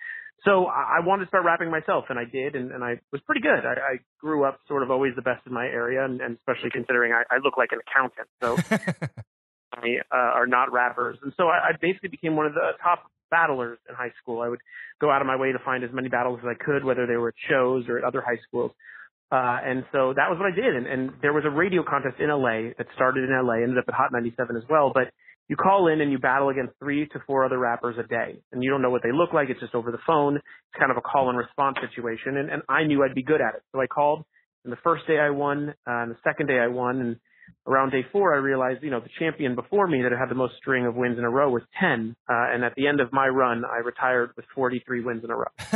so I, I wanted to start rapping myself, and I did, and, and I was pretty good. I, I grew up sort of always the best in my area, and, and especially considering I, I look like an accountant, so [LAUGHS] I uh, are not rappers, and so I, I basically became one of the top battlers in high school. I would go out of my way to find as many battles as I could, whether they were at shows or at other high schools. Uh, and so that was what I did. And, and there was a radio contest in LA that started in LA, ended up at Hot 97 as well. But you call in and you battle against three to four other rappers a day. And you don't know what they look like. It's just over the phone. It's kind of a call and response situation. And, and I knew I'd be good at it. So I called. And the first day I won, uh, and the second day I won. And around day four, I realized, you know, the champion before me that had the most string of wins in a row was 10. Uh, and at the end of my run, I retired with 43 wins in a row. [LAUGHS]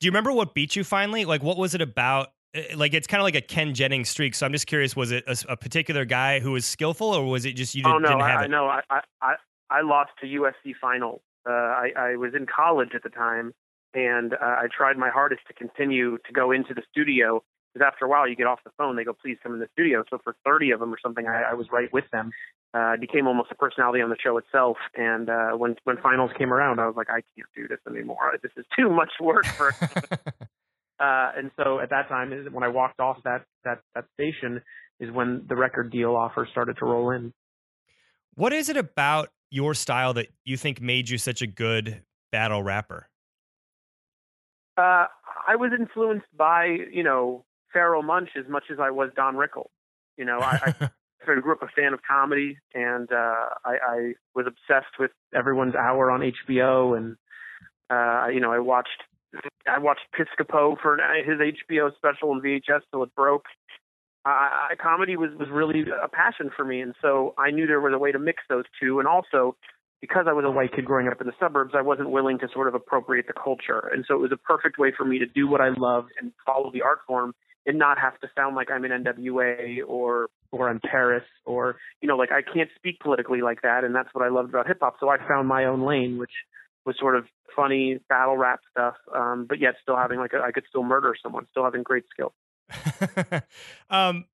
Do you remember what beat you finally? Like, what was it about? Uh, Like, it's kind of like a Ken Jennings streak. So I'm just curious, was it a, a particular guy who was skillful or was it just you didn't, oh no, didn't have I, it? know. I, I I I lost to USC finals. Uh, I, I was in college at the time, and uh, I tried my hardest to continue to go into the studio. Because after a while, you get off the phone. They go, "Please come in the studio." So for 30 of them or something, I, I was right with them. Uh, I became almost a personality on the show itself. And uh, when when finals came around, I was like, "I can't do this anymore. This is too much work for." [LAUGHS] [LAUGHS] uh, and so at that time, when I walked off that that that station, is when the record deal offer started to roll in. what is it about your style that you think made you such a good battle rapper? Uh, I was influenced by, you know, Pharoahe Monch as much as I was Don Rickles. You know, I, I [LAUGHS] sort of grew up a fan of comedy, and uh, I, I was obsessed with Everyone's Hour on HBO, and uh, you know, I watched I watched Piscopo for his HBO special on VHS till it broke. I, I, comedy was was really a passion for me, and so I knew there was a way to mix those two, and also because I was a white kid growing up in the suburbs, I wasn't willing to sort of appropriate the culture. And so it was a perfect way for me to do what I loved and follow the art form and not have to sound like I'm in NWA or or I'm Paris or you know, like I can't speak politically like that and that's what I loved about hip hop. So I found my own lane, which was sort of funny battle rap stuff, um, but yet still having like a, I could still murder someone, still having great skill. [LAUGHS] um,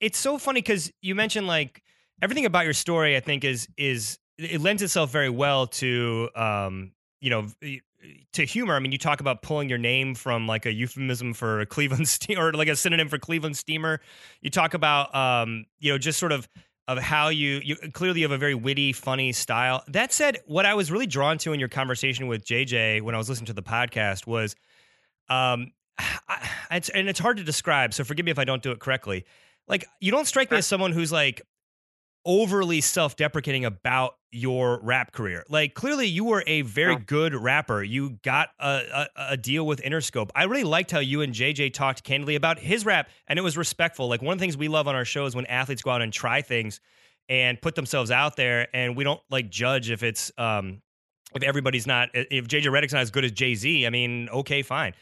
it's so funny because you mentioned like everything about your story. I think is is it lends itself very well to um, you know to humor. I mean, you talk about pulling your name from like a euphemism for a Cleveland [LAUGHS] ste- or like a synonym for Cleveland steamer. You talk about um, you know just sort of of how you you clearly have a very witty, funny style. That said, what I was really drawn to in your conversation with JJ when I was listening to the podcast was um [SIGHS] I, it's, and it's hard to describe, so forgive me if I don't do it correctly. Like, you don't strike me as someone who's like overly self-deprecating about your rap career. Like, clearly, you were a very good rapper. You got a, a, a deal with Interscope. I really liked how you and JJ talked candidly about his rap, and it was respectful. Like, one of the things we love on our show is when athletes go out and try things and put themselves out there, and we don't like judge if it's um if everybody's not if JJ Redick's not as good as Jay Z. I mean, okay, fine.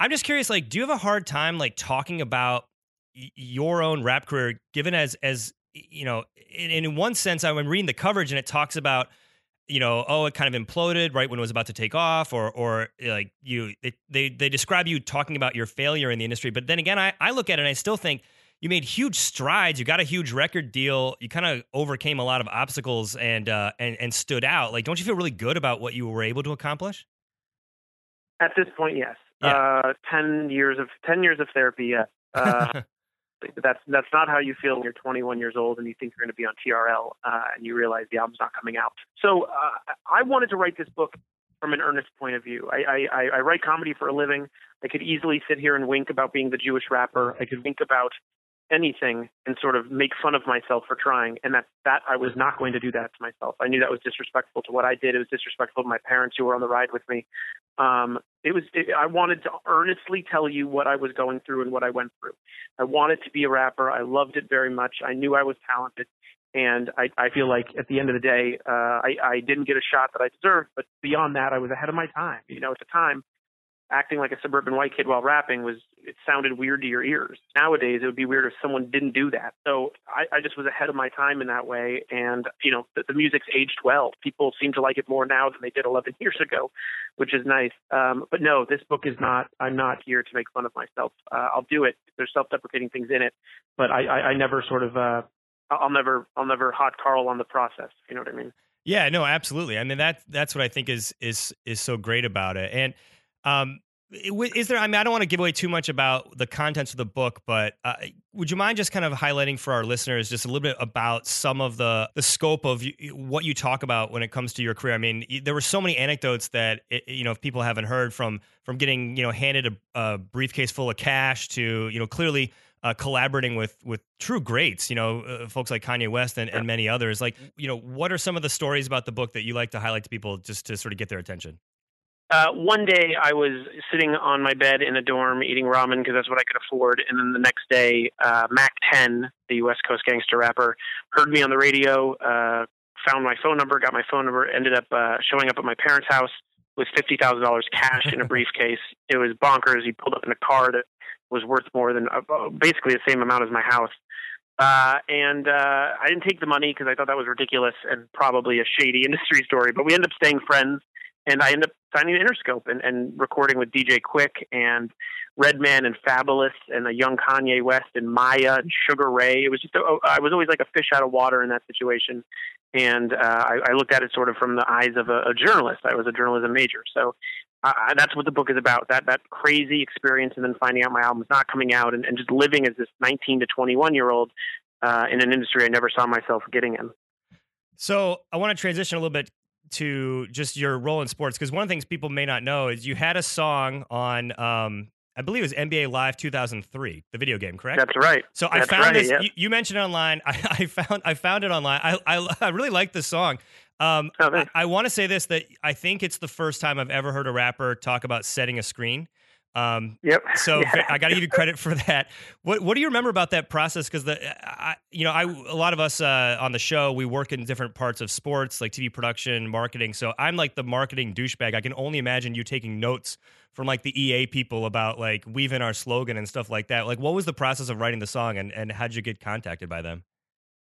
I'm just curious, like, do you have a hard time like talking about your own rap career, given as as you know, in, in one sense, I'm reading the coverage and it talks about, you know, oh, it kind of imploded right when it was about to take off, or or like you, it, they they describe you talking about your failure in the industry, but then again, I I look at it and I still think you made huge strides. You got a huge record deal. You kind of overcame a lot of obstacles and uh and and stood out. Like, don't you feel really good about what you were able to accomplish? At this point, yes. Yeah. Uh, ten years of ten years of therapy, yes. [LAUGHS] Uh, that's that's not how you feel when you're 21 years old and you think you're going to be on TRL uh, and you realize the album's not coming out. So uh, I wanted to write this book from an earnest point of view. I, I, I write comedy for a living. I could easily sit here and wink about being the Jewish rapper. I could wink about anything and sort of make fun of myself for trying. And that that I was not going to do that to myself. I knew that was disrespectful to what I did. It was disrespectful to my parents who were on the ride with me. Um, it was. It, I wanted to earnestly tell you what I was going through and what I went through. I wanted to be a rapper. I loved it very much. I knew I was talented. And I, I feel like at the end of the day, uh, I, I didn't get a shot that I deserved. But beyond that, I was ahead of my time. You know, at the time, acting like a suburban white kid while rapping was it sounded weird to your ears. Nowadays, it would be weird if someone didn't do that. So I, I just was ahead of my time in that way, and you know the, the music's aged well. People seem to like it more now than they did 11 [LAUGHS] years ago, which is nice. Um, but no, this book is not. I'm not here to make fun of myself. Uh, I'll do it. There's self-deprecating things in it, but I, I, I never sort of. Uh, I'll never. I'll never hot Karl on the process. You know what I mean? Yeah, no, absolutely. I mean that that's what I think is is is so great about it. And um, is there? I mean, I don't want to give away too much about the contents of the book, but uh, would you mind just kind of highlighting for our listeners just a little bit about some of the the scope of what you talk about when it comes to your career? I mean, there were so many anecdotes that you know if people haven't heard from from getting you know handed a, a briefcase full of cash to you know clearly. Uh, collaborating with with true greats, you know, uh, folks like Kanye West and, and many others. Like, you know, what are some of the stories about the book that you like to highlight to people just to sort of get their attention? Uh, one day I was sitting on my bed in a dorm eating ramen because that's what I could afford. And then the next day, uh, Mack 10, the West Coast gangster rapper, heard me on the radio, uh, found my phone number, got my phone number, ended up uh, showing up at my parents' house with $50,000 cash in a [LAUGHS] briefcase. It was bonkers. He pulled up in a car that was worth more than uh, basically the same amount as my house. Uh, and uh, I didn't take the money because I thought that was ridiculous and probably a shady [LAUGHS] industry story. But we ended up staying friends and I ended up signing Interscope and, and recording with DJ Quik and Redman and Fabolous and a young Kanye West and Maya and Sugar Ray. It was just a, I was always like a fish out of water in that situation, and uh, I, I looked at it sort of from the eyes of a, a journalist. I was a journalism major, so uh, that's what the book is about. That that crazy experience, and then finding out my album's not coming out, and, and just living as this 19 to 21 year old uh, in an industry I never saw myself getting in. So I want to transition a little bit to just your role in sports because one of the things people may not know is you had a song on um, I believe it was NBA Live 2003, the video game, correct? That's right. So That's I found right, this. Yeah. You, you, mentioned it online. [LAUGHS] I, I, found I found it online. I I, [LAUGHS] I really like the song. Um, oh, I, I want to say this that I think it's the first time I've ever heard a rapper talk about setting a screen. Um, yep. [LAUGHS] So yeah. I got to give you credit for that. What What do you remember about that process? Because the, I, you know, I a lot of us uh, on the show we work in different parts of sports, like TV production, marketing. So I'm like the marketing douchebag. I can only imagine you taking notes from like the EA people about like weaving our slogan and stuff like that. Like, what was the process of writing the song, and and how'd you get contacted by them?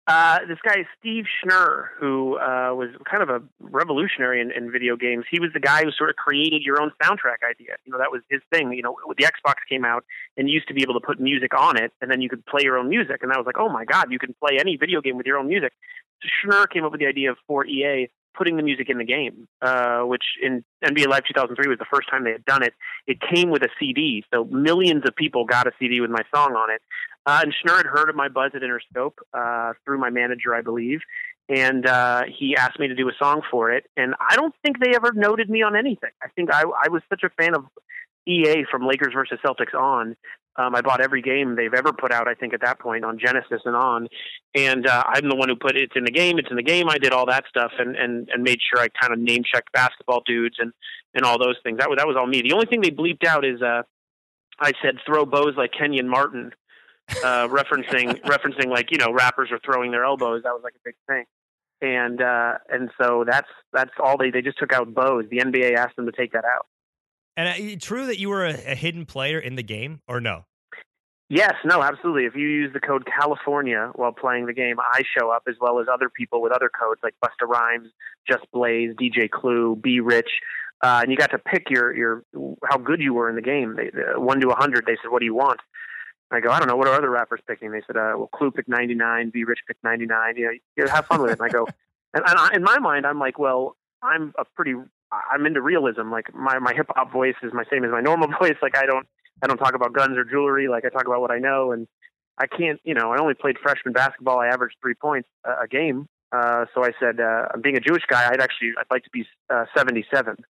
Uh, this guy Steve Schnur, who uh, was kind of a revolutionary in, in video games. He was the guy who sort of created your own soundtrack idea. You know, that was his thing. You know, the Xbox came out and you used to be able to put music on it, and then you could play your own music. And that was like, oh my god, you can play any video game with your own music. So Schnur came up with the idea of for EA putting the music in the game, uh, which in NBA Live 2003 was the first time they had done it. It came with a CD, so millions of people got a CD with my song on it. Uh, and Schnur had heard of my buzz at Interscope uh, through my manager, I believe, and uh, he asked me to do a song for it. And I don't think they ever noted me on anything. I think I, I was such a fan of EA from Lakers versus Celtics on. Um, I bought every game they've ever put out. I think at that point on Genesis and on, and uh, I'm the one who put it's in the game. It's in the game. I did all that stuff and and and made sure I kind of name checked basketball dudes and and all those things. That was that was all me. The only thing they bleeped out is uh, I said throw bows like Kenyon Martin uh, referencing [LAUGHS] referencing like you know rappers are throwing their elbows. That was like a big thing, and uh, and so that's that's all they they just took out bows. The NBA asked them to take that out. And uh, true that you were a, a hidden player in the game, or no? Yes, no, absolutely. If you use the code California while playing the game, I show up as well as other people with other codes like Busta Rhymes, Just Blaze, DJ Clue, B-Rich, uh, and you got to pick your your how good you were in the game. They, uh, one to a hundred, they said, "What do you want?" I go, I don't know. What are other rappers picking? They said, uh, well, Clue picked 99, B-Rich picked 99. You know, you have fun with it. And I go, [LAUGHS] and, and I, in my mind, I'm like, well, I'm a pretty, I'm into realism. Like my, my hip hop voice is my same as my normal [LAUGHS] voice. Like I don't, I don't talk about guns or jewelry. Like I talk about what I know. And I can't, you know, I only played freshman basketball. I averaged three points a, a game. Uh, so I said, uh, being a Jewish guy, I'd actually, I'd like to be uh, 77. [LAUGHS]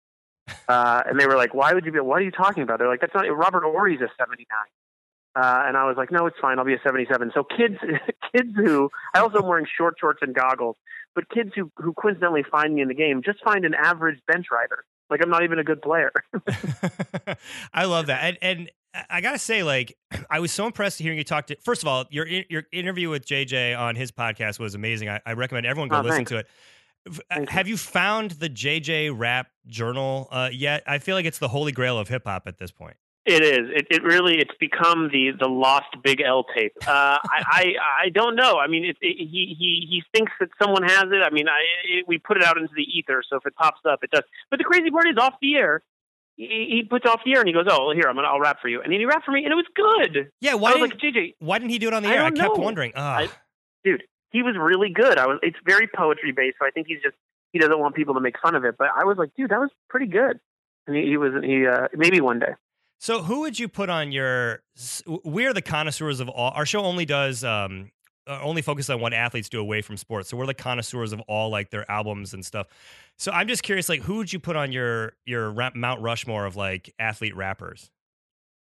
Uh, and they were like, why would you be, what are you talking about? They're like, that's not, Robert Horry's a 79. Uh, and I was like, no, it's fine. I'll be a 77. So kids, [LAUGHS] kids who, I also am wearing short shorts and goggles, but kids who, who coincidentally find me in the game just find an average bench rider. Like I'm not even a good player. [LAUGHS] I love that. And, and I gotta say, like, [CLEARS THROAT] I was so impressed hearing you talk to. First of all, your your interview with JJ on his podcast was amazing. I, I recommend everyone go oh, listen thanks. to it. Uh, Thank you. Have you found the JJ Rap Journal uh, yet? I feel like it's the holy grail of hip hop at this point. It is. It, it really. It's become the the lost Big L tape. Uh, I, [LAUGHS] I I don't know. I mean, it, it, he he he thinks that someone has it. I mean, I we put it out into the ether, so if it pops up, it does. But the crazy part is, off the air, he, he puts off the air and he goes, "Oh, well, here I'm gonna I'll rap for you," and then he rapped for me, and it was good. Yeah, why I was didn't like, JJ, why didn't he do it on the I air? I kept know. wondering. Ugh. dude, he was really good. I was. It's very poetry based, so I think he's just he doesn't want people to make fun of it. But I was like, dude, that was pretty good. And he, he was he uh, maybe one day. So who would you put on your? We're the connoisseurs of all. Our show only does um uh, only focuses on what athletes do away from sports. So we're the connoisseurs of all like their albums and stuff. So I'm just curious, like who would you put on your your Mount Rushmore of like athlete rappers?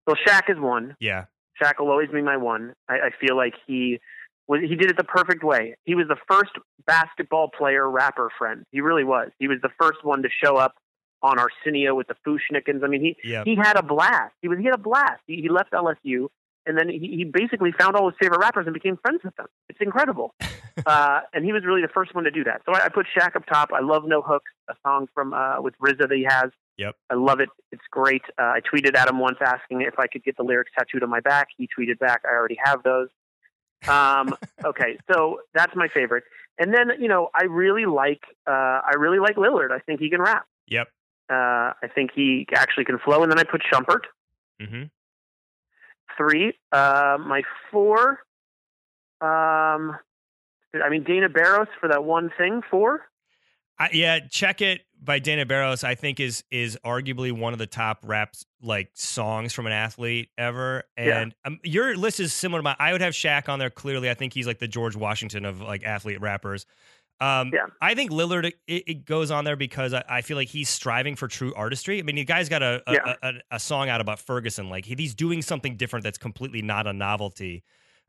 Well, Shaq is one. Yeah, Shaq will always be my one. I, I feel like he was he did it the perfect way. He was the first basketball player rapper friend. He really was. He was the first one to show up on Arsenio with the Fu-Schnickens. I mean, he yeah. he had a blast. He was he had a blast. He, he left LSU and then he, he basically found all his favorite rappers and became friends with them. It's incredible. [LAUGHS] uh, and he was really the first one to do that. So I, I put Shaq up top. I love No Hooks, a song from uh, with RZA that he has. Yep. I love it. It's great. Uh, I tweeted at him once asking if I could get the lyrics tattooed on my back. He tweeted back, "I already have those." Um, [LAUGHS] okay, so that's my favorite. And then you know, I really like uh, I really like Lillard. I think he can rap. Yep. Uh, I think he actually can flow. And then I put Shumpert hmm three. Uh, my four. Um, I mean Dana Barros for that one thing. Four. I, yeah, check it by Dana Barros. I think is is arguably one of the top raps like songs from an athlete ever. Yeah. And um, your list is similar to mine. I would have Shaq on there. Clearly, I think he's like the George Washington of like athlete rappers. Um, Yeah. I think Lillard it, it goes on there because I, I feel like he's striving for true artistry. I mean, the guy's got a a, Yeah. a, a song out about Ferguson. Like he, he's doing something different that's completely not a novelty.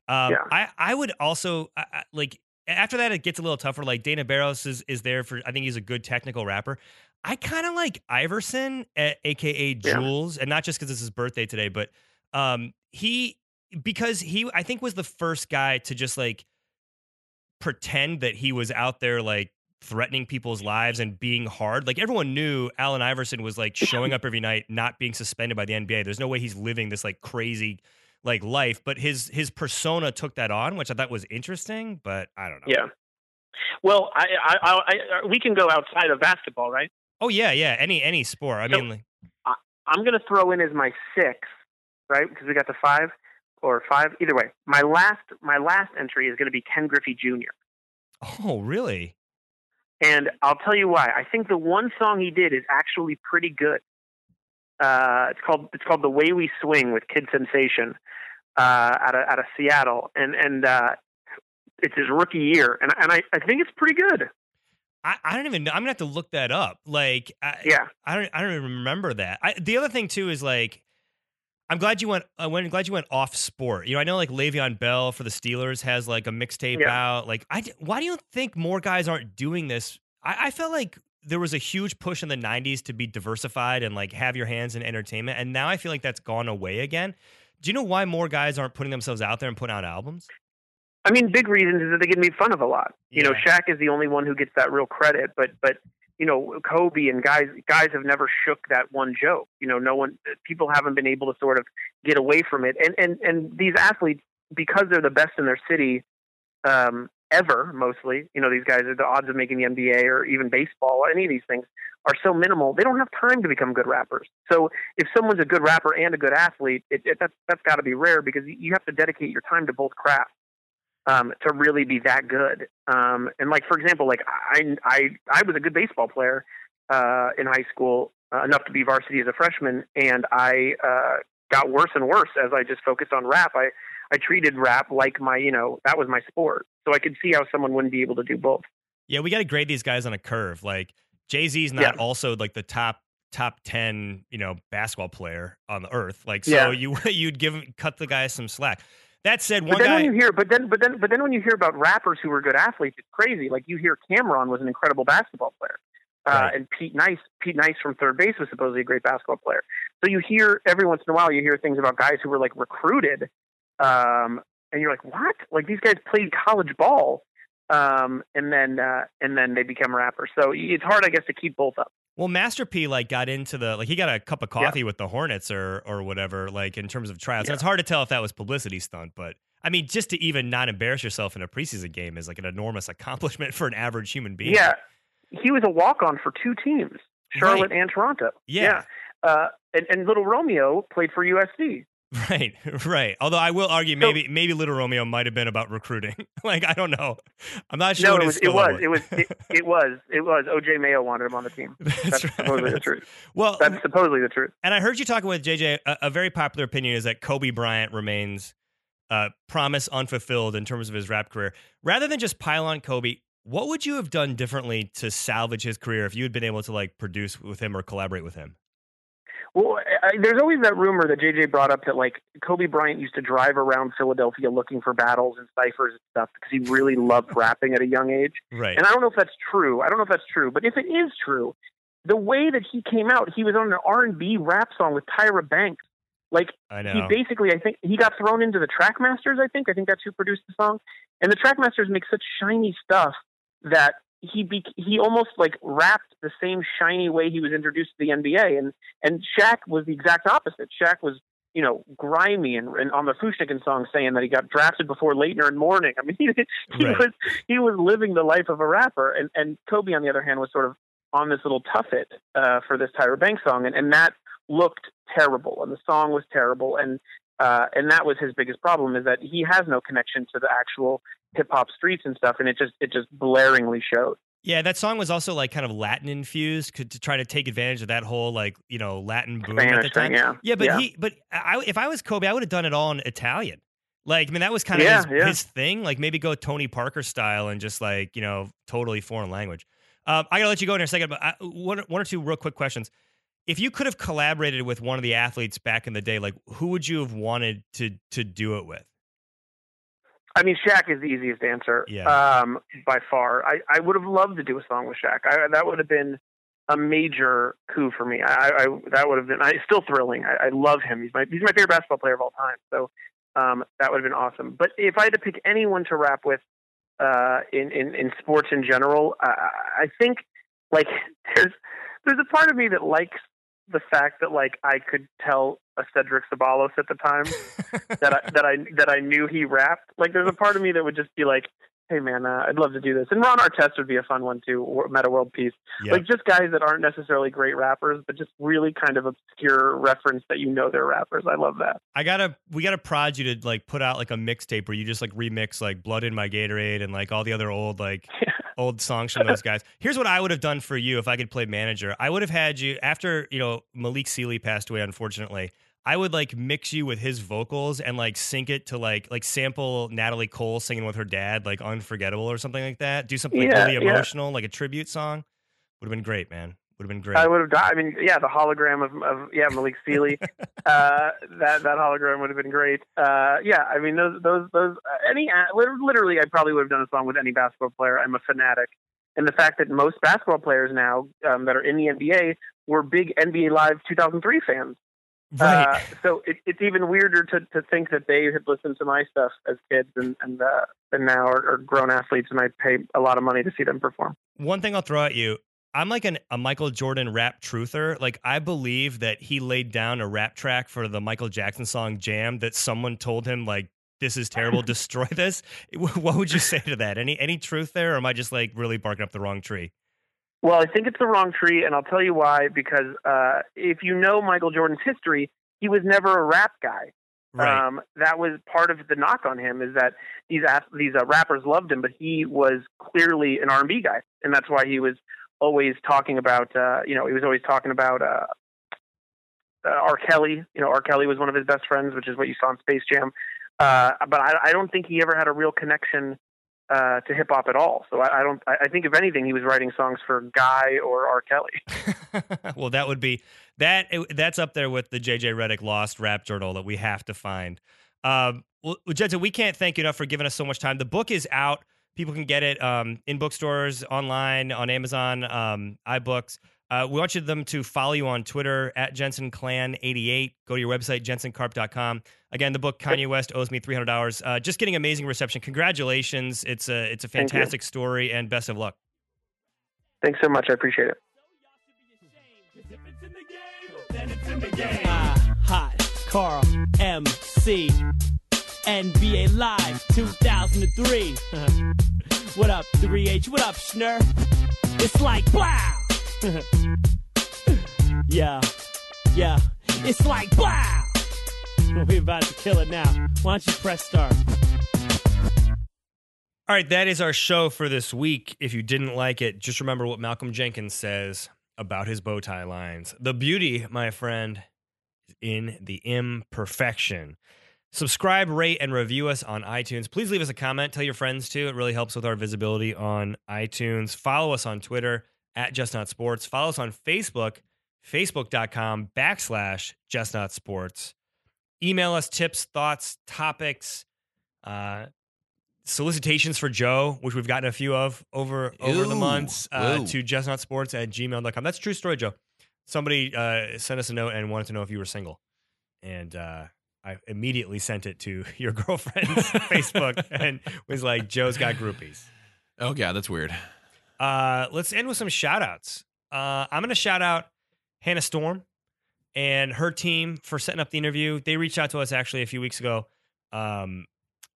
Um, Yeah. I I would also I, like after that it gets a little tougher. Like Dana Barros is is there for I think he's a good technical rapper. I kind of like Iverson, a- aka Yeah. Jewelz, and not just because it's his birthday today, but um he because he I think was the first guy to just like pretend that he was out there like threatening people's lives and being hard. Like everyone knew Allen Iverson was like showing up every night, not being suspended by the NBA. There's no way he's living this like crazy like life, but his his persona took that on, which I thought was interesting, but I don't know. Yeah. Well, I, I, I, I we can go outside of basketball, right? Oh yeah, yeah. Any any sport. I So- mean, like, I'm going to throw in as my six, right? Because we got the five or five. Either way, my last my last entry is going to be Ken Griffey Jr. oh really? And I'll tell you why. I think the one song he did is actually pretty good. Uh, it's called it's called "The Way We Swing" with Kid Sensation uh, out of out of Seattle, and and uh, it's his rookie year, and and I, I think it's pretty good. I, I don't even know. I'm gonna have to look that up. Like, I, Yeah, I don't I don't even remember that. I, the other thing too is like, I'm glad you went. I went glad you went off sport. You know, I know like Le'Veon Bell for the Steelers has like a mixtape Yeah. out. Like, I why do you think more guys aren't doing this? I, I felt like there was a huge push in the '90s to be diversified and like have your hands in entertainment, and now I feel like that's gone away again. Do you know why more guys aren't putting themselves out there and putting out albums? I mean, big reasons is that they get made fun of a lot. You know, Yeah. Shaq is the only one who gets that real credit, but but you know, Kobe and guys guys have never shook that one joke. You know, no one people haven't been able to sort of get away from it. And and and these athletes, because they're the best in their city, um, ever mostly. You know, these guys are the odds of making the NBA or even baseball, or any of these things are so minimal. They don't have time to become good rappers. So if someone's a good rapper and a good athlete, it, it, that's that's got to be rare because you have to dedicate your time to both crafts um, to really be that good. Um, and like for example, like I I I was a good baseball player uh, in high school, uh, enough to be varsity as a freshman, and I uh, got worse and worse as I just focused on rap. I I treated rap like my you know that was my sport, so I could see how someone wouldn't be able to do both. Yeah, we got to grade these guys on a curve. Like Jay Z's not Yeah. also like the top top ten, you know, basketball player on the earth. Like, so Yeah. you [LAUGHS] you'd give him cut the guy some slack. That said, But then guy. when you hear, but then, but then, but then when you hear about rappers who were good athletes, it's crazy. Like you hear Cam'ron was an incredible basketball player, uh, Right. and Pete Nice, Pete Nice from 3rd Bass was supposedly a great basketball player. So you hear every once in a while, you hear things about guys who were like recruited, um, and you're like, what? Like these guys played college ball, um, and then uh, and then they become rappers. So it's hard, I guess, to keep both up. Well, Master P like got into the like he got a cup of coffee with the Hornets or or whatever like in terms of tryouts. And it's hard to tell if that was publicity stunt, but I mean, just to even not embarrass yourself in a preseason game is like an enormous [LAUGHS] accomplishment for an average human being. Yeah, he was a walk on for two teams, Charlotte and Toronto. Yeah. Uh, and, and Little Romeo played for USC. [LAUGHS] Right, right. Although I will argue, So- maybe maybe Little Romeo might have been about recruiting. [LAUGHS] like I don't know. I'm not sure. no, what it was, it was, it was, [LAUGHS] it, it was, it was. OJ Mayo wanted him on the team. That's, That's right. supposedly the truth. Well, That's supposedly the truth. and I heard you talking with JJ. A, a very popular opinion is that Kobe Bryant remains uh, promise unfulfilled in terms of his rap career. Rather than just pile on Kobe, what would you have done differently to salvage his career if you had been able to like produce with him or collaborate with him? Well, I, there's always that rumor that JJ brought up that like Kobe Bryant used to drive around Philadelphia looking for battles and ciphers and stuff because he really loved rapping at a young age. Right. And I don't know if that's true. I don't know if that's true, but if it is true, the way that he came out, he was on an R&B rap song with Tyra Banks. Like I he basically, I think he got thrown into the Trackmasters. I think I think that's who produced the song, and the Trackmasters make such shiny stuff that he be, he almost like rapped the same shiny way he was introduced to the NBA, and and Shaq was the exact opposite. Shaq was you know grimy and, and on the Fu-Schnicken song saying that he got drafted before Laettner and Mourning. I mean [LAUGHS] he, he Right. was he was living the life of a rapper, and and Kobe on the other hand was sort of on this little tuffet uh, for this Tyra Banks song, and, and that looked terrible, and the song was terrible, and uh, and that was his biggest problem is that he has no connection to the actual hip hop streets and stuff, and it just it just blaringly showed. Yeah, that song was also like kind of Latin infused could, to try to take advantage of that whole like you know Latin boom at the time. thing, yeah. Yeah, but Yeah. he, but I, if I was Kobe, I would have done it all in Italian. Like, I mean, that was kind of Yeah, his, yeah. his thing. Like, maybe go Tony Parker style and just like you know, totally foreign language. Um, I gotta let you go in a second, but I, one, one or two real quick questions. If you could have collaborated with one of the athletes back in the day, like who would you have wanted to to do it with? I mean, Shaq is the easiest answer, Yeah. um, by far. I, I would have loved to do a song with Shaq. I, that would have been a major coup for me. I, I that would have been. I, still thrilling. I, I love him. He's my he's my favorite basketball player of all time. So um, that would have been awesome. But if I had to pick anyone to rap with uh, in, in in sports in general, uh, I think like [LAUGHS] there's there's a part of me that likes the fact that like I could tell a Cedric Ceballos at the time [LAUGHS] that I that I that I knew he rapped. Like, there's a part of me that would just be like, "Hey, man, uh, I'd love to do this." And Ron Artest would be a fun one too. Metta World Peace, Yeah. like just guys that aren't necessarily great rappers, but just really kind of obscure reference that you know they're rappers. I love that. I gotta we gotta prod you to like put out like a mixtape where you just like remix like Blood in My Gatorade and like all the other old like [LAUGHS] old songs from those guys. [LAUGHS] Here's what I would have done for you if I could play manager. I would have had you after, you know, Malik Sealy passed away, unfortunately. I would like mix you with his vocals and like sync it to like like sample Natalie Cole singing with her dad, like Unforgettable or something like that. Do something like Yeah, really yeah. emotional, like a tribute song. Would have been great, man. Would have been great. I would have died. I mean, yeah, the hologram of, of yeah Malik Sealy, [LAUGHS] uh, that that hologram would have been great. Uh, yeah, I mean those those those uh, any uh, literally, I probably would have done a song with any basketball player. I'm a fanatic, and the fact that most basketball players now um, that are in the NBA were big NBA Live 2003 fans. right. Uh, so it, it's even weirder to, to think that they had listened to my stuff as kids and and, uh, and now are, are grown athletes, and I pay a lot of money to see them perform. One thing I'll throw at you. I'm like an, a Michael Jordan rap truther. Like I believe that he laid down a rap track for the Michael Jackson song "Jam" that someone told him like this is terrible, [LAUGHS] destroy this. [LAUGHS] What would you say to that? Any any truth there, or am I just like really barking up the wrong tree? Well, I think it's the wrong tree, and I'll tell you why. Because uh, if you know Michael Jordan's history, he was never a rap guy. Right. Um, that was part of the knock on him is that these these uh, rappers loved him, but he was clearly an R&B guy, and that's why he was always talking about. Uh, you know, he was always talking about uh, uh, R. Kelly. You know, R. Kelly was one of his best friends, which is what you saw in Space Jam. Uh, but I, I don't think he ever had a real connection uh, to hip hop at all. So I, I don't. I, think if anything, he was writing songs for Guy or R. Kelly. [LAUGHS] well, that would be that. That's up there with the JJ Redick Lost Rap Journal that we have to find. Um, well, Jensen, we can't thank you enough for giving us so much time. The book is out. People can get it um, in bookstores, online, on Amazon, um, iBooks. Uh, we want you them to follow you on Twitter at Jensen Clan 88. Go to your website, jensenkarp.com. Again, the book Kanye West owes me $300. Uh, just getting amazing reception. Congratulations. It's a, it's a fantastic story and best of luck. Thanks so much. I appreciate it. Hot Karl MC NBA Live 2003. [LAUGHS] what up, 3H? What up, Schnur? It's like wow. [LAUGHS] yeah, yeah. It's like wow. [LAUGHS] We're about to kill it now. Why don't you press start? All right, that is our show for this week. If you didn't like it, just remember what Malcolm Jenkins says about his bow tie lines. The beauty, my friend, is in the imperfection. Subscribe, rate, and review us on iTunes. Please leave us a comment. Tell your friends too. It really helps with our visibility on iTunes. Follow us on Twitter at Just Not Sports. Follow us on Facebook, facebook.com backslash Just Not Sports. Email us tips, thoughts, topics, uh, solicitations for Joe, which we've gotten a few of over over the months, uh, to justnotsports at gmail.com. That's a true story, Joe. Somebody uh, sent us a note and wanted to know if you were single. And uh, I immediately sent it to [LAUGHS] your girlfriend's [LAUGHS] Facebook and was like, Joe's got groupies. Oh yeah, that's weird. Uh, let's end with some shout outs. Uh, I'm going to shout out Hannah Storm and her team for setting up the interview. They reached out to us actually a few weeks ago. Um,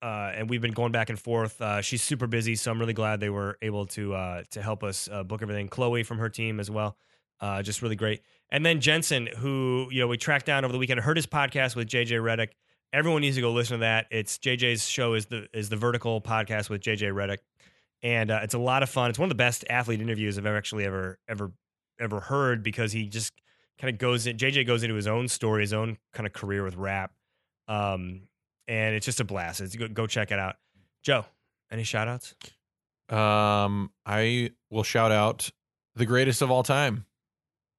uh, and we've been going back and forth. Uh, she's super busy, so I'm really glad they were able to uh, to help us uh, book everything. Chloe from her team as well, uh, just really great. And then Jensen, who you know we tracked down over the weekend, heard his podcast with JJ Redick. Everyone needs to go listen to that. It's JJ's show is the is the Vertical podcast with JJ Redick, and uh, it's a lot of fun. It's one of the best athlete interviews I've ever actually ever ever ever heard because he just kind of goes in. JJ goes into his own story, his own kind of career with rap, um, and it's just a blast. It's, go, go check it out. Joe, any shout outs? Um, I will shout out the greatest of all time,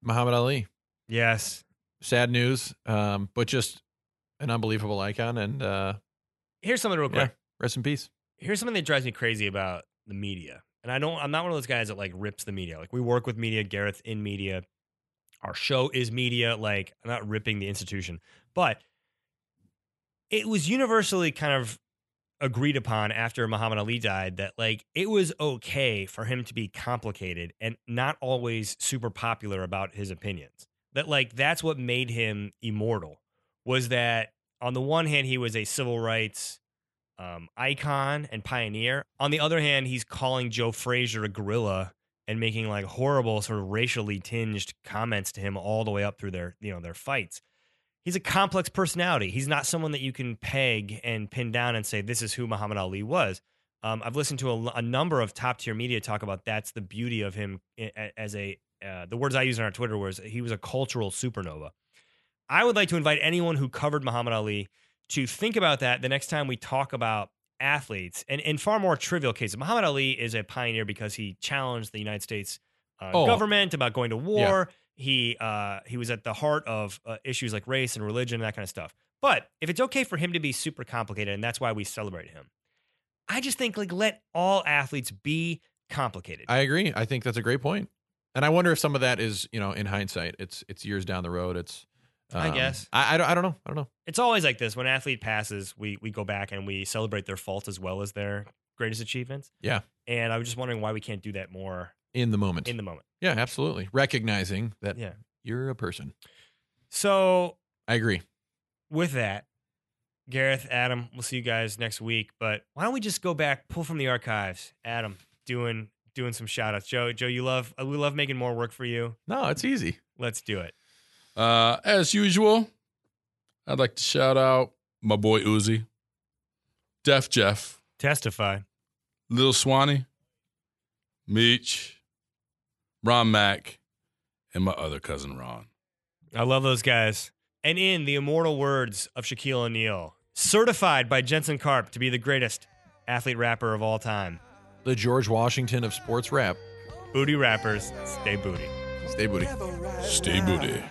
Muhammad Ali. Yes. Sad news, um, but just an unbelievable icon. And uh, Here's something real quick. yeah, rest in peace. here's something that drives me crazy about the media. And I don't I'm not one of those guys that like rips the media. Like we work with media, Gareth in media. Our show is media. Like I'm not ripping the institution. But it was universally kind of agreed upon after Muhammad Ali died that like it was okay for him to be complicated and not always super popular about his opinions. That like that's what made him immortal was that on the one hand he was a civil rights um, icon and pioneer. On the other hand, he's calling Joe Frazier a gorilla and making like horrible sort of racially tinged comments to him all the way up through their you know their fights. He's a complex personality. He's not someone that you can peg and pin down and say this is who Muhammad Ali was. Um, I've listened to a, a number of top tier media talk about that's the beauty of him as a uh, the words I use on our Twitter was he was a cultural supernova. I would like to invite anyone who covered Muhammad Ali to think about that the next time we talk about athletes and in far more trivial cases. Muhammad Ali is a pioneer because he challenged the United States uh, Oh. government about going to war. He uh, he was at the heart of uh, issues like race and religion and that kind of stuff. But if it's okay for him to be super complicated, and that's why we celebrate him, I just think like let all athletes be complicated. I agree. I think that's a great point. And I wonder if some of that is, you know, in hindsight, it's it's years down the road. It's, I um, guess. I, I don't I don't know. I don't know. it's always like this when an athlete passes we we go back and we celebrate their faults as well as their greatest achievements Yeah. and i was just wondering why we can't do that more In the moment. in the moment yeah, absolutely. Recognizing that yeah you're a person. so I agree. with that gareth adam we'll see you guys next week but why don't we just go back pull from the archives adam doing doing some shout outs joe joe you love we love making more work for you No, it's easy. let's do it Uh, as usual, I'd like to shout out my boy Uzi, Def Jeff, testify Lil Swanee, Meech, Ron Mack, and my other cousin Ron. i love those guys and in the immortal words of shaquille o'neal certified by jensen karp to be the greatest athlete rapper of all time The George Washington of sports rap. Booty rappers, stay booty. Stay booty. Together right Stay booty.